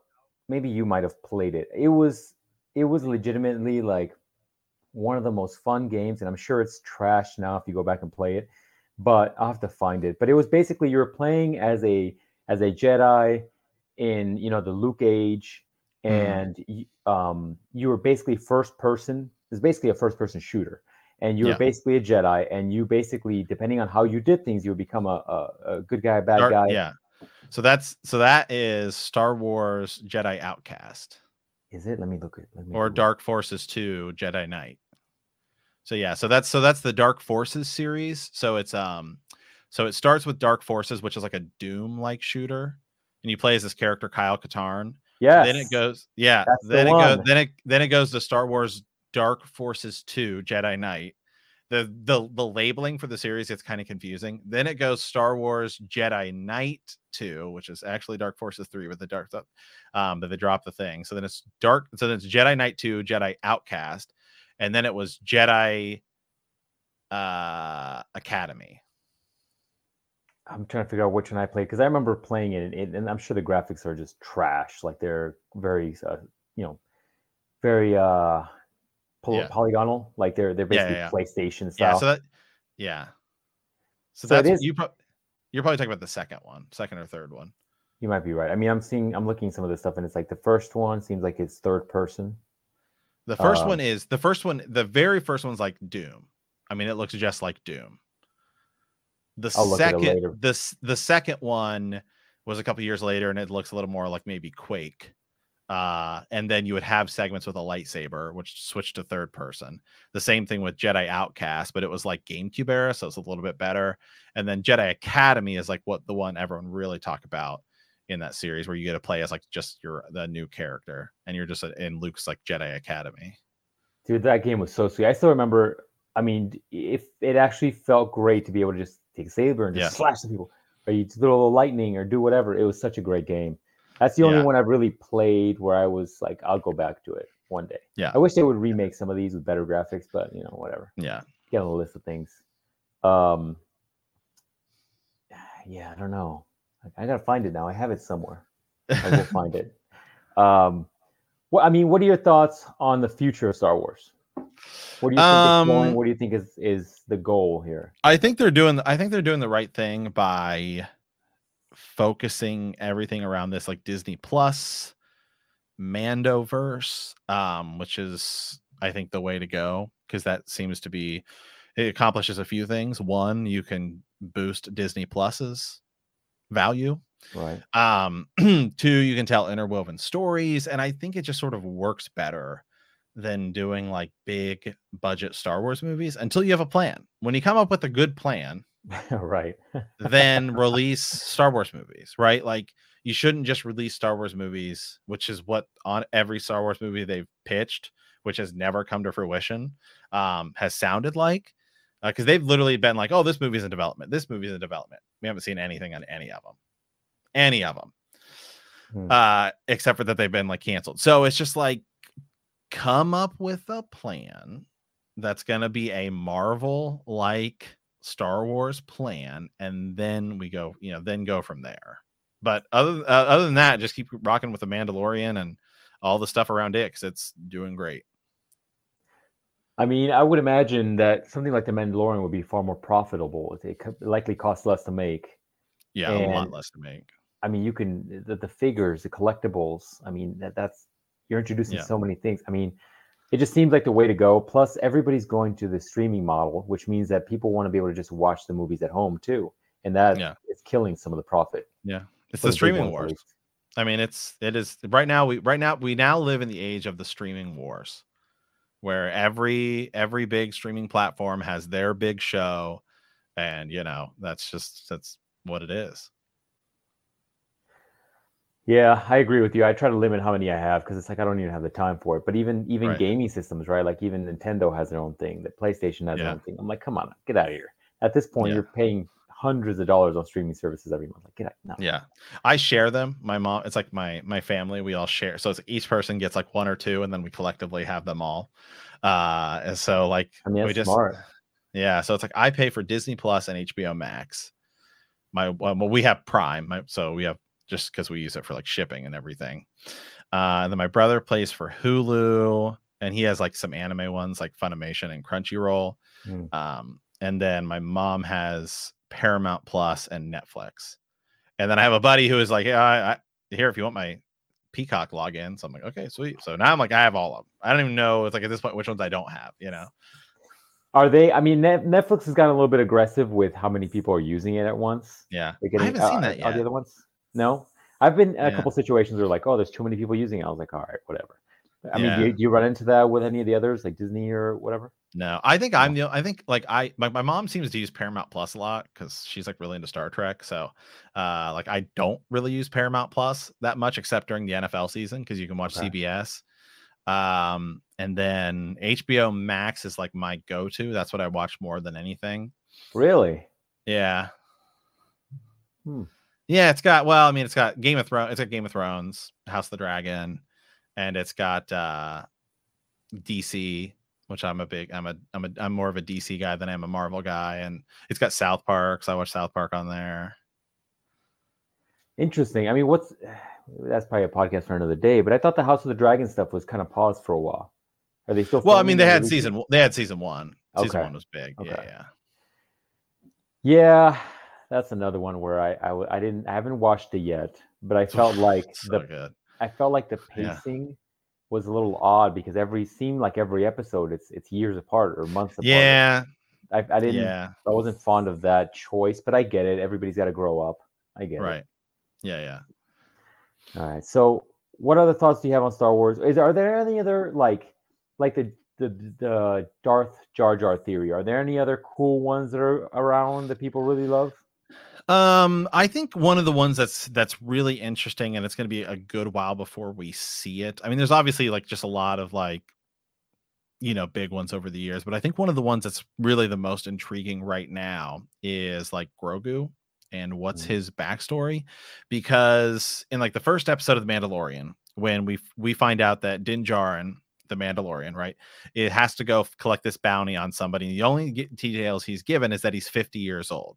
maybe you might have played it. It was it was legitimately like one of the most fun games, and I'm sure it's trash now if you go back and play it. But I'll have to find it. But it was basically you were playing as a as a Jedi in you know the Luke age. And mm. um, you were basically first person. It's basically a first person shooter, and you were yeah. basically a Jedi, and you basically depending on how you did things, you would become a, a, a good guy, a bad Dark, guy. Yeah. So that's so that is Star Wars Jedi Outcast. Is it? Let me look at. Let me or look. Dark Forces Two Jedi Knight. So yeah, so that's so that's the Dark Forces series. So it's um, so it starts with Dark Forces, which is like a Doom like shooter, and you play as this character Kyle Katarn. Yeah. Then it goes, yeah. That's then the it goes, then it then it goes to Star Wars Dark Forces Two Jedi Knight. The the the labeling for the series gets kind of confusing. Then it goes Star Wars Jedi Knight Two, which is actually Dark Forces Three with the dark stuff. Um, but they drop the thing. So then it's Dark. So then it's Jedi Knight Two, Jedi Outcast and then it was Jedi uh, Academy. I'm trying to figure out which one I played because I remember playing it and, and, I'm sure the graphics are just trash. Like they're very, uh, you know, very uh, poly- yeah. polygonal. Like they're they're basically yeah, yeah, PlayStation style. Yeah, so that, yeah. So, so that's you. Pro- you're probably talking about the second one, second or third one. You might be right. I mean, I'm seeing, I'm looking some of this stuff, and it's like the first one seems like it's third person. The first um, one is the first one. The very first one's like Doom. I mean, it looks just like Doom. The I'll second, this the second one was a couple years later, and it looks a little more like maybe Quake. Uh, and then you would have segments with a lightsaber, which switched to third person. The same thing with Jedi Outcast, but it was like GameCube era, so it's a little bit better. And then Jedi Academy is like what the one everyone really talk about in that series where you get to play as like just your the new character and you're just in Luke's like Jedi Academy. Dude, that game was so sweet. I still remember. I mean, if it actually felt great to be able to just take a saber and just yeah. slash the people, or you throw a little lightning or do whatever. It was such a great game. That's the only yeah. one I've really played where I was like, I'll go back to it one day. Yeah. I wish they would remake some of these with better graphics, but you know, whatever. Yeah. Get on the list of things. Um. Yeah, I don't know. I gotta find it now. I have it somewhere. I will find it. Um, well, I mean, what are your thoughts on the future of Star Wars? What do you think um, is going? What do you think is is the goal here? I think they're doing. I think they're doing the right thing by focusing everything around this, like Disney Plus, Mandoverse, um, which is I think the way to go because that seems to be it accomplishes a few things. One, you can boost Disney Plus's value. Right. Um, two, you can tell interwoven stories, and I think it just sort of works better than doing like big budget Star Wars movies until you have a plan. When you come up with a good plan, right, then release Star Wars movies, right? Like you shouldn't just release Star Wars movies, which is what on every Star Wars movie they've pitched, which has never come to fruition, um, has sounded like because uh, they've literally been like, "Oh, this movie's in development. This movie's in development." We haven't seen anything on any of them, any of them, hmm. uh, except for that they've been like canceled. So it's just like, come up with a plan that's going to be a Marvel like Star Wars plan, and then we go, you know, then go from there. But other uh, other than that, just keep rocking with the Mandalorian and all the stuff around it because it's doing great. I mean, I would imagine that something like the Mandalorian would be far more profitable. It could likely costs less to make. Yeah, and, a lot less to make. I mean, you can the, the figures, the collectibles. I mean, that, that's you're introducing yeah. so many things. I mean, it just seems like the way to go. Plus, everybody's going to the streaming model, which means that people want to be able to just watch the movies at home too, and that yeah. is killing some of the profit. Yeah, it's the, the streaming wars. I mean, it's it is right now. We right now we now live in the age of the streaming wars where every every big streaming platform has their big show and you know that's just that's what it is yeah i agree with you i try to limit how many i have because it's like i don't even have the time for it but even even right. gaming systems right like even nintendo has their own thing the playstation has yeah. their own thing i'm like come on get out of here at this point yeah. you're paying hundreds of dollars on streaming services every month. Like, get out. No. Yeah. I share them. My mom, it's like my my family, we all share. So it's each person gets like one or two, and then we collectively have them all. Uh and so like I mean, we just smart. yeah, so it's like I pay for Disney Plus and HBO Max. my well, we have Prime, my, so we have just because we use it for like shipping and everything. Uh, and then my brother plays for Hulu, and he has like some anime ones like Funimation and Crunchyroll. Mm. Um, and then my mom has Paramount Plus and Netflix. And then I have a buddy who is like, yeah, I, I, here if you want my Peacock login. So I'm like, okay, sweet. So now I'm like, I have all of them. I don't even know. It's like at this point which ones I don't have. You know. Are they? I mean, Netflix has gotten a little bit aggressive with how many people are using it at once. Yeah, getting, I haven't uh, seen that yet. Are the other ones? No, I've been in a couple situations where like, oh, there's too many people using it. I was like, all right, whatever. I yeah. mean, do you, do you, run into that with any of the others, like Disney or whatever? No, I think I'm the. I think like I my, my mom seems to use Paramount Plus a lot because she's like really into Star Trek. So, uh, like I don't really use Paramount Plus that much except during the NFL season because you can watch CBS. Um, and then HBO Max is like my go-to. That's what I watch more than anything. Really? Yeah. Hmm. Yeah, it's got well, I mean, it's got Game of Thrones, it's got Game of Thrones, House of the Dragon, and it's got uh DC, which I'm a big I'm a I'm a I'm more of a DC guy than I'm a Marvel guy, and it's got South Park, so I watch South Park on there. Interesting. I mean, what's that's probably a podcast for another day, but I thought the House of the Dragon stuff was kind of paused for a while. Are they still? Well, I mean, they had season. They had season one. Season okay. one was big. Okay. Yeah, yeah. Yeah, that's another one where I, I I didn't I haven't watched it yet, but I felt like so the good. I felt like the pacing yeah. was a little odd because every seemed like every episode it's it's years apart or months apart. Yeah. I, I didn't yeah. I wasn't fond of that choice, but I get it. Everybody's got to grow up. I get right. it. Right. Yeah, yeah. All right. So, what other thoughts do you have on Star Wars? Is are there any other like like the the the Darth Jar Jar theory? Are there any other cool ones that are around that people really love? Um, I think one of the ones that's that's really interesting, and it's going to be a good while before we see it. I mean, there's obviously like just a lot of like, you know, big ones over the years, but I think one of the ones that's really the most intriguing right now is like Grogu and what's mm-hmm. his backstory, because in like the first episode of The Mandalorian, when we we find out that Din Djarin, the Mandalorian, right, it has to go collect this bounty on somebody. The only details he's given is that he's 50 years old.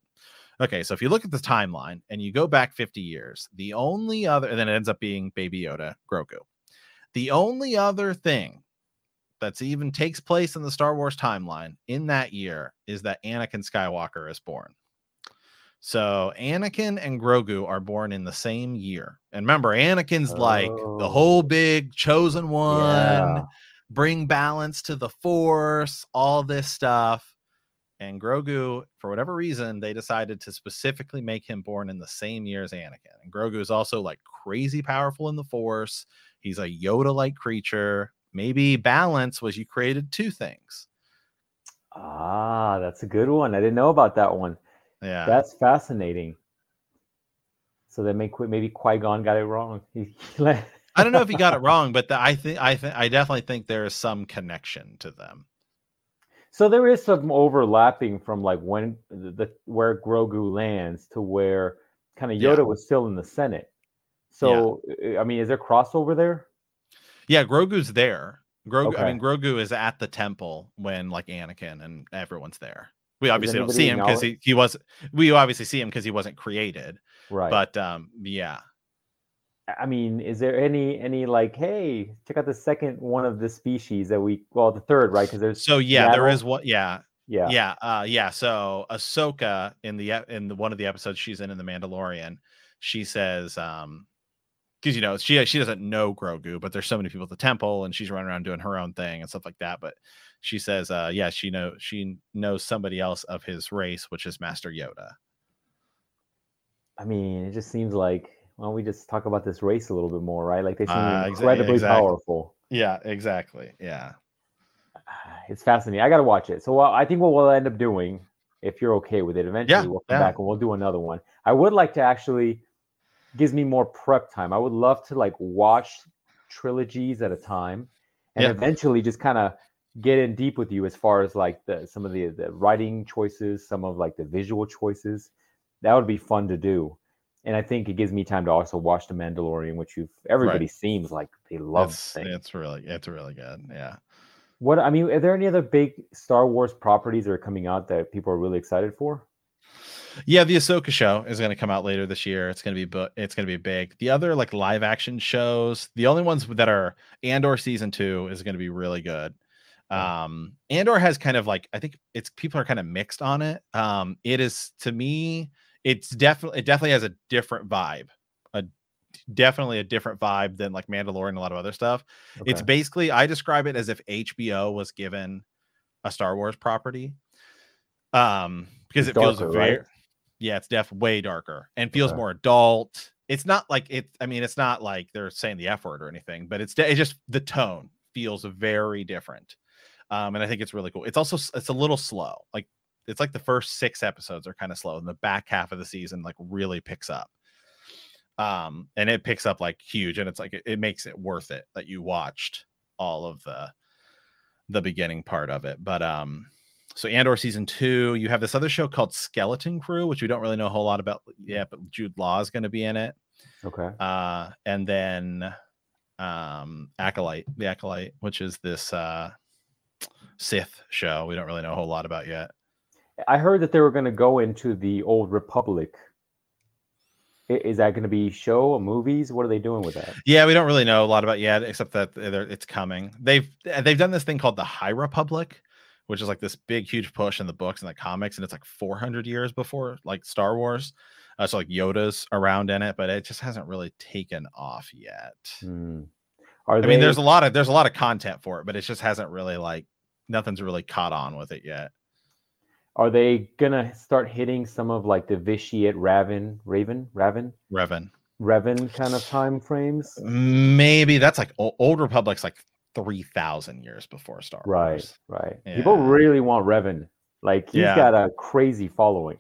Okay, so if you look at the timeline and you go back 50 years, the only other, and then it ends up being Baby Yoda, Grogu. The only other thing that's even takes place in the Star Wars timeline in that year is that Anakin Skywalker is born. So Anakin and Grogu are born in the same year. And remember, Anakin's oh. like the whole oh. big chosen one, yeah. bring balance to the force, all this stuff. And Grogu, for whatever reason, they decided to specifically make him born in the same year as Anakin. And Grogu is also like crazy powerful in the Force. He's a Yoda like creature. Maybe balance was you created two things. Ah, that's a good one. I didn't know about that one. Yeah. That's fascinating. So then maybe Qui Gon got it wrong. I don't know if he got it wrong, but the, I think I think I definitely think there is some connection to them. So there is some overlapping from like when the, the where Grogu lands to where kind of Yoda yeah. was still in the Senate. So yeah. I mean, is there crossover there? Yeah, Grogu's there. Grogu. Okay. I mean, Grogu is at the temple when like Anakin and everyone's there. We obviously don't see him because he, he was. We obviously see him because he wasn't created. Right. But um, yeah. I mean, is there any any like, hey, check out the second one of the species that we well, the third, right? Because there's so yeah, there is what yeah. Yeah. Yeah. Uh yeah. So Ahsoka in the in the one of the episodes she's in in the Mandalorian, she says, um, because you know, she she doesn't know Grogu, but there's so many people at the temple and she's running around doing her own thing and stuff like that. But she says, uh, yeah, she know she knows somebody else of his race, which is Master Yoda. I mean, it just seems like why don't we just talk about this race a little bit more, right? Like they seem uh, incredibly exactly. powerful. Yeah, exactly. Yeah. It's fascinating. I got to watch it. So I think what we'll end up doing, if you're okay with it, eventually yeah, we'll come yeah. back and we'll do another one. I would like to actually gives me more prep time. I would love to like watch trilogies at a time and yeah. eventually just kind of get in deep with you as far as like the some of the, the writing choices, some of like the visual choices. That would be fun to do and I think it gives me time to also watch The Mandalorian, which you've everybody right. seems like they love. It's, it's really it's really good. Yeah. What I mean, are there any other big Star Wars properties that are coming out that people are really excited for? Yeah, the Ahsoka show is going to come out later this year. It's going to be it's going to be big. The other like live action shows, the only ones that are Andor season 2 is going to be really good. Um Andor has kind of like I think it's people are kind of mixed on it. Um it is to me it's definitely it definitely has a different vibe. A definitely a different vibe than like Mandalorian and a lot of other stuff. Okay. It's basically I describe it as if HBO was given a Star Wars property. Um because it's it darker, feels very right? yeah, it's def way darker and feels okay. more adult. It's not like it. I mean, it's not like they're saying the F word or anything, but it's it's just the tone feels very different. Um, and I think it's really cool. It's also it's a little slow. Like it's like the first six episodes are kind of slow, and the back half of the season like really picks up. Um, and it picks up like huge, and it's like it, it makes it worth it that you watched all of the the beginning part of it. But um, so Andor season two, you have this other show called Skeleton Crew, which we don't really know a whole lot about yet, but Jude Law is going to be in it. Okay. Uh, and then um Acolyte, the Acolyte, which is this uh Sith show we don't really know a whole lot about yet. I heard that they were going to go into the old Republic. Is that going to be show or movies? What are they doing with that? Yeah, we don't really know a lot about yet, except that it's coming. They've they've done this thing called the High Republic, which is like this big, huge push in the books and the comics, and it's like 400 years before like Star Wars. Uh, so like Yoda's around in it, but it just hasn't really taken off yet. Hmm. I they... mean, there's a lot of there's a lot of content for it, but it just hasn't really like nothing's really caught on with it yet. Are they gonna start hitting some of like the Vitiate Raven, Raven, Raven, Revan, Revan kind of time frames? Maybe that's like old Republic's like three thousand years before Star Wars. Right, right. Yeah. People really want Revan. Like he's yeah. got a crazy following.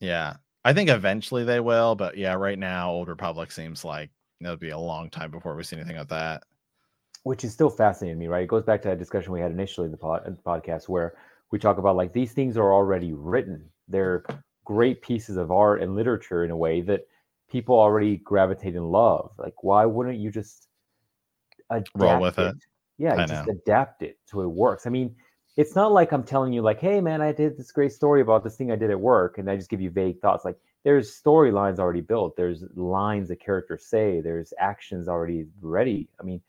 Yeah, I think eventually they will, but yeah, right now Old Republic seems like it'll be a long time before we see anything of that. Which is still fascinating me, right? It goes back to that discussion we had initially in the, pod, in the podcast where we talk about like these things are already written. They're great pieces of art and literature in a way that people already gravitate and love. Like, why wouldn't you just roll with it? it? Yeah, I just know. adapt it so it works. I mean, it's not like I'm telling you, like, hey man, I did this great story about this thing I did at work, and I just give you vague thoughts. Like, there's storylines already built, there's lines that characters say, there's actions already ready. I mean,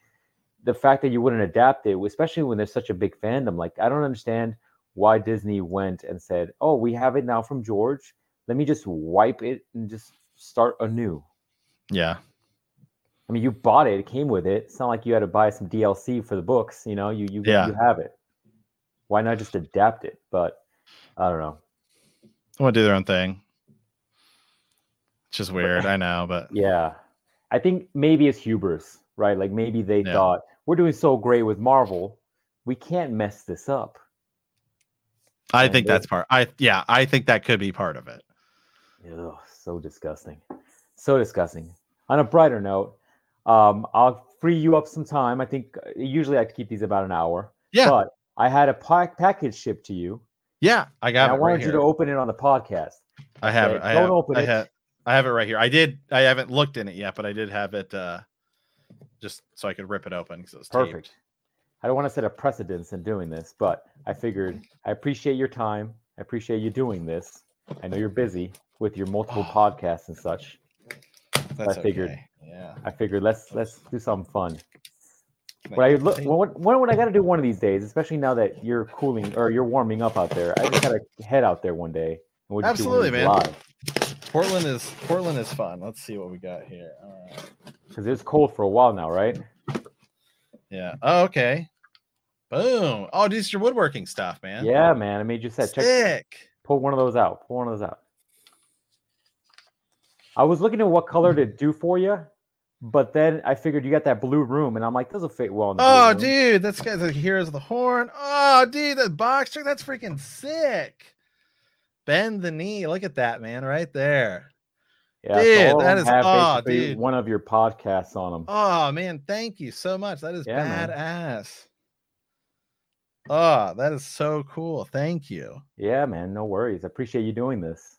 the fact that you wouldn't adapt it, especially when there's such a big fandom, like I don't understand why Disney went and said, "Oh, we have it now from George. Let me just wipe it and just start anew." Yeah. I mean, you bought it; it came with it. It's not like you had to buy some DLC for the books. You know, you you yeah. you have it. Why not just adapt it? But I don't know. I want to do their own thing. It's just weird, I know, but yeah, I think maybe it's hubris, right? Like maybe they yeah. thought we're doing so great with Marvel, we can't mess this up. I think that's part. I yeah, I think that could be part of it. Ugh, so disgusting, so disgusting. On a brighter note, um, I'll free you up some time. I think uh, usually I keep these about an hour. Yeah, but I had a pack package shipped to you. Yeah, I got. It. I wanted right you to open it on the podcast. I have it. I Don't have, open I it. Have, I have it right here. I did. I haven't looked in it yet, but I did have it uh, just so I could rip it open because it was perfect. Taped. I don't want to set a precedence in doing this, but I figured I appreciate your time. I appreciate you doing this. I know you're busy with your multiple ah. podcasts and such. That's I figured, okay. yeah. I figured let's let's do something fun. When I look, when, when I got to do one of these days, especially now that you're cooling or you're warming up out there, I just got to head out there one day. We'll Absolutely, man. Live. Portland is Portland is fun. Let's see what we got here. Uh, because it's cold for a while now, right? Yeah. Oh, okay. Boom. Oh, this is your woodworking stuff, man. Yeah, man. I made you said check. Sick. Pull one of those out. Pull one of those out. I was looking at what color to do for you, but then I figured you got that blue room, and I'm like, doesn't fit well. oh, dude, that's got the here's the horn. Oh, dude, that Box Trick, that's freaking sick. Bend the knee. Look at that, man, right there. Yeah, dude, that is oh, dude. one of your podcasts on them. Oh man, thank you so much. That is yeah, badass. Oh, that is so cool. Thank you. Yeah, man. No worries. I appreciate you doing this.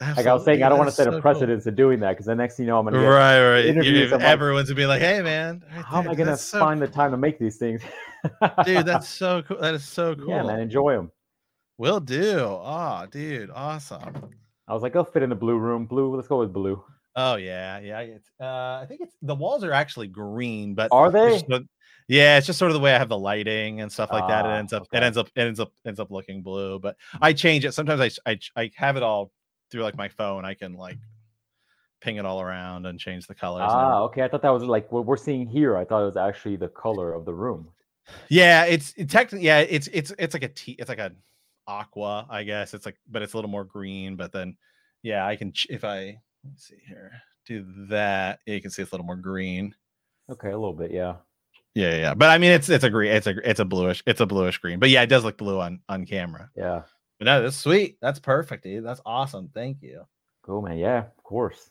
Absolutely. Like I was saying, I don't want to set so a precedence cool. of doing that because the next thing you know, I'm gonna get right, right. Interviews. Everyone's gonna be like, "Hey, man, right how am I gonna so find cool. the time to make these things?" dude, that's so cool. That is so cool. Yeah, man, enjoy them. Will do. Oh, dude, awesome. I was like, I'll fit in the blue room. Blue. Let's go with blue. Oh yeah, yeah. It's uh, I think it's the walls are actually green, but are they? yeah, it's just sort of the way I have the lighting and stuff like that. It ah, ends up okay. it ends up it ends up ends up looking blue, but I change it. Sometimes I I I have it all through like my phone. I can like ping it all around and change the colors. Ah, okay. I thought that was like what we're seeing here. I thought it was actually the color of the room. Yeah, it's it technically yeah, it's it's it's like a t it's like a aqua, I guess. It's like but it's a little more green, but then yeah, I can if I Let's see here. Do that. Yeah, you can see it's a little more green. Okay, a little bit, yeah. Yeah, yeah. But I mean, it's it's a green. It's a it's a bluish. It's a bluish green. But yeah, it does look blue on on camera. Yeah. But no, that's sweet. That's perfect, dude. That's awesome. Thank you. Cool, man. Yeah, of course.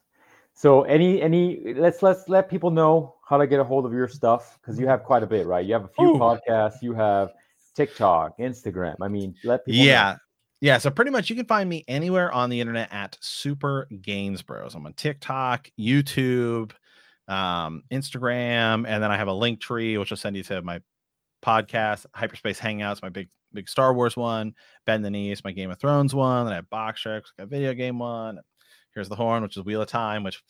So any any let's let's let people know how to get a hold of your stuff because you mm-hmm. have quite a bit, right? You have a few Ooh. podcasts. You have TikTok, Instagram. I mean, let people. Yeah. Know. Yeah, so pretty much you can find me anywhere on the internet at Super Gains Bros. I'm on TikTok, YouTube, um, Instagram, and then I have a link tree which will send you to my podcast, Hyperspace Hangouts, my big big Star Wars one, Bend the Knees, my Game of Thrones one, then I have Box Sharks, a video game one. Heroes the Horn, which is Wheel of Time, which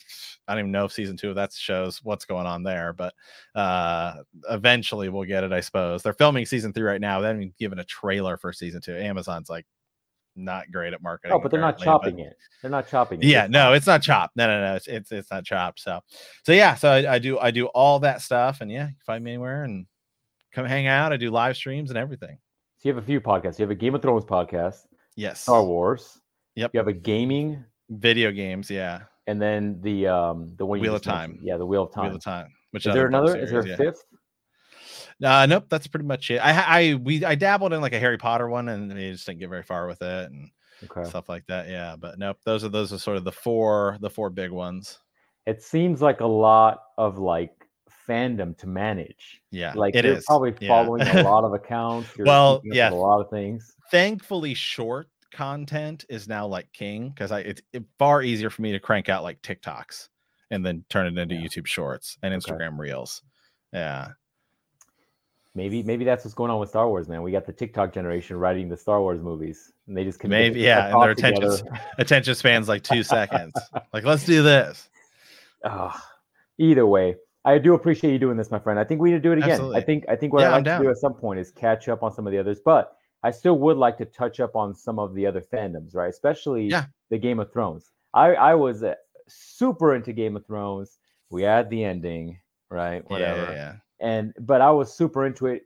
I don't even know if season two of that shows what's going on there, but uh eventually we'll get it, I suppose. They're filming season three right now. They haven't even given a trailer for season two. Amazon's like not great at marketing. Oh, but they're not chopping but, it. They're not chopping it. Yeah, no, it's not chopped. No, no, no, it's it's, it's not chopped. So, so yeah, so I, I, do I do all that stuff, and yeah, you find me anywhere and come hang out. I do live streams and everything. So you have a few podcasts. You have a Game of Thrones podcast. Yes. Star Wars. Yep. You have a gaming. Video games, yeah. And then the um the one Wheel of Time. Mentioned. Yeah, the Wheel of Time. Wheel of Time. Which is there another? Series, is there a yeah. fifth? Uh, nope, that's pretty much it. I I we I dabbled in like a Harry Potter one, and they just didn't get very far with it, and okay. stuff like that. Yeah, but nope, those are those are sort of the four the four big ones. It seems like a lot of like fandom to manage. Yeah, like it is probably following yeah. a lot of accounts. well, yeah, a lot of things. Thankfully, short content is now like king because I it's it, far easier for me to crank out like TikToks and then turn it into yeah. YouTube Shorts and Instagram okay. Reels. Yeah, Maybe maybe that's what's going on with Star Wars, man. We got the TikTok generation writing the Star Wars movies, and they just maybe yeah, and their attention attention spans like two seconds. Like let's do this. Oh, either way, I do appreciate you doing this, my friend. I think we need to do it again. Absolutely. I think I think what yeah, I'd like to do at some point is catch up on some of the others, but I still would like to touch up on some of the other fandoms, right? Especially yeah. the Game of Thrones. I I was uh, super into Game of Thrones. We had the ending, right? Whatever. Yeah, yeah, and but I was super into it.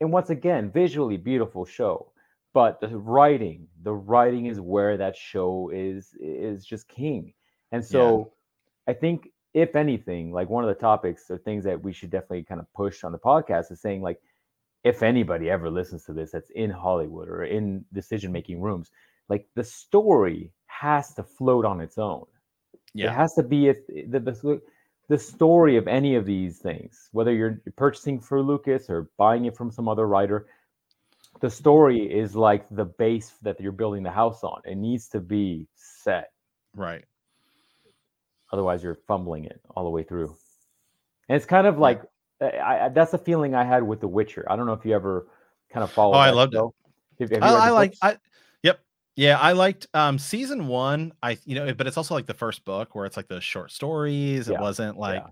And once again, visually beautiful show, but the writing, the writing is where that show is is just king. And so. I think if anything, like one of the topics or things that we should definitely kind of push on the podcast is saying like, if anybody ever listens to this that's in Hollywood or in decision making rooms, like the story has to float on its own. Yeah. It has to be a, the, the the story of any of these things, whether you're purchasing for Lucas or buying it from some other writer, the story is like the base that you're building the house on. It needs to be set. Right. Otherwise, you're fumbling it all the way through. And it's kind of like I, I, that's the feeling I had with The Witcher. I don't know if you ever kind of followed. Oh, I loved show. it. Have, have I, I like. I yep. yeah, I liked um season one. I you know, but it's also like the first book where it's like the short stories. It wasn't like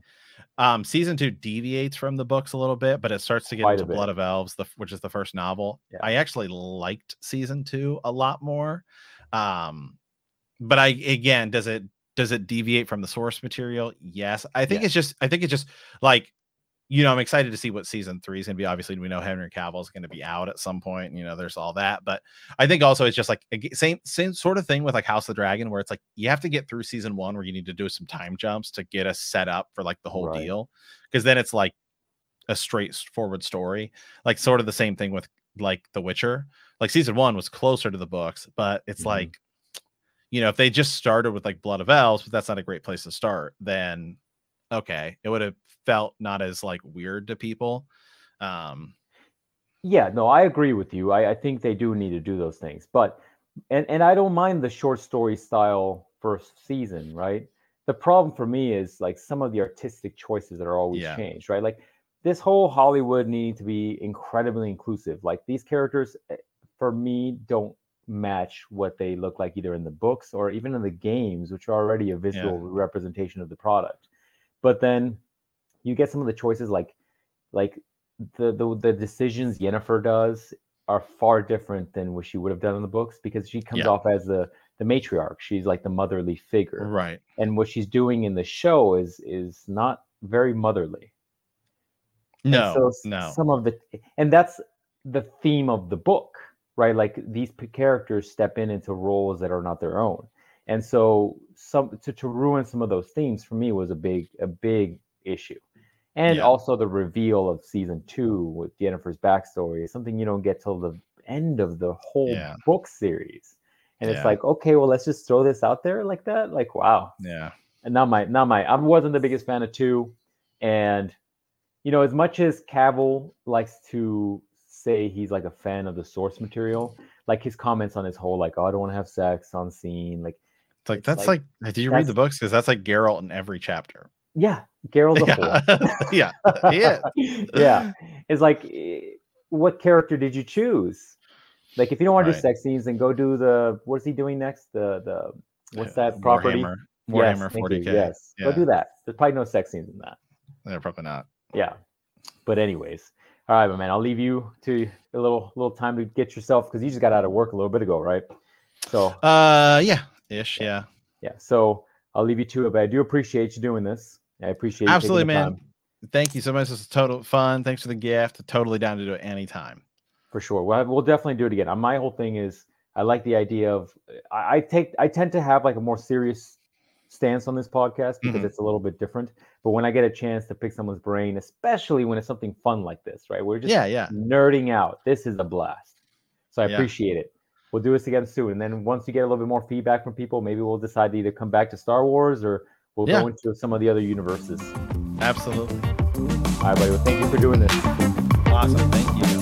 yeah. um season two deviates from the books a little bit, but it starts to get Quite into Blood of Elves, the which is the first novel. Yeah. I actually liked season two a lot more. Um, but I again, does it does it deviate from the source material? Yes. I think it's just I think it's just like you know, I'm excited to see what season three is going to be. Obviously, we know Henry Cavill is going to be out at some point. And, you know, there's all that, but I think also it's just like same same sort of thing with like House of the Dragon, where it's like you have to get through season one, where you need to do some time jumps to get us set up for like the whole right. deal, because then it's like a straightforward story. Like sort of the same thing with like The Witcher. Like season one was closer to the books, but it's mm-hmm. like, you know, if they just started with like Blood of Elves, but that's not a great place to start, then okay, it would have felt not as like weird to people. Um, yeah, no, I agree with you. I, I think they do need to do those things, but and and I don't mind the short story style first season, right? The problem for me is like some of the artistic choices that are always yeah. changed, right? Like this whole Hollywood needing to be incredibly inclusive. Like these characters, eh, for me, don't match what they look like either in the books or even in the games, which are already a visual yeah. representation of the product. But then you get some of the choices like like the the, the decisions Yennefer does are far different than what she would have done in the books because she comes yeah. off as the the matriarch. She's like the motherly figure. Right. And what she's doing in the show is is not very motherly. No, so no. Some of the and that's the theme of the book, right? Like these characters step in into roles that are not their own. And so some to, to ruin some of those themes for me was a big a big issue. And yeah. also the reveal of season two with Yennefer's backstory is something you don't get till the end of the whole yeah. book series. And yeah. it's like, okay, well, let's just throw this out there like that. Like, wow. Yeah. And not my not my I wasn't the biggest fan of two. And you know, as much as Cavill likes to say he's like a fan of the source material, like his comments on his whole like, oh, I don't want to have sex on scene, like it's like that's like, like did you read the books? Because that's like Geralt in every chapter. Yeah, Geralt's a yeah. yeah, yeah, yeah. It's like, eh, what character did you choose? Like, if you don't want right. to do sex scenes, then go do the. What's he doing next? The the what's that property? Warhammer, Warhammer yes, 40k. Yes, yeah. go do that. There's probably no sex scenes in that. They're probably not. Yeah, but anyways, all right, my man. I'll leave you to a little little time to get yourself because you just got out of work a little bit ago, right? So. Uh, yeah, ish, yeah. Yeah. So I'll leave you to it, but I do appreciate you doing this. I appreciate absolutely, man. Time. Thank you so much. This is total fun. Thanks for the gift. Totally down to do it anytime. For sure. Well, we'll definitely do it again. My whole thing is I like the idea of I, I take I tend to have like a more serious stance on this podcast because mm-hmm. it's a little bit different. But when I get a chance to pick someone's brain, especially when it's something fun like this, right? We're just yeah, yeah. nerding out. This is a blast. So I yeah. appreciate it. We'll do this again soon. And then once you get a little bit more feedback from people, maybe we'll decide to either come back to Star Wars or we'll yeah. go into some of the other universes. Absolutely. All right, buddy. Well, thank you for doing this. Awesome. Thank you.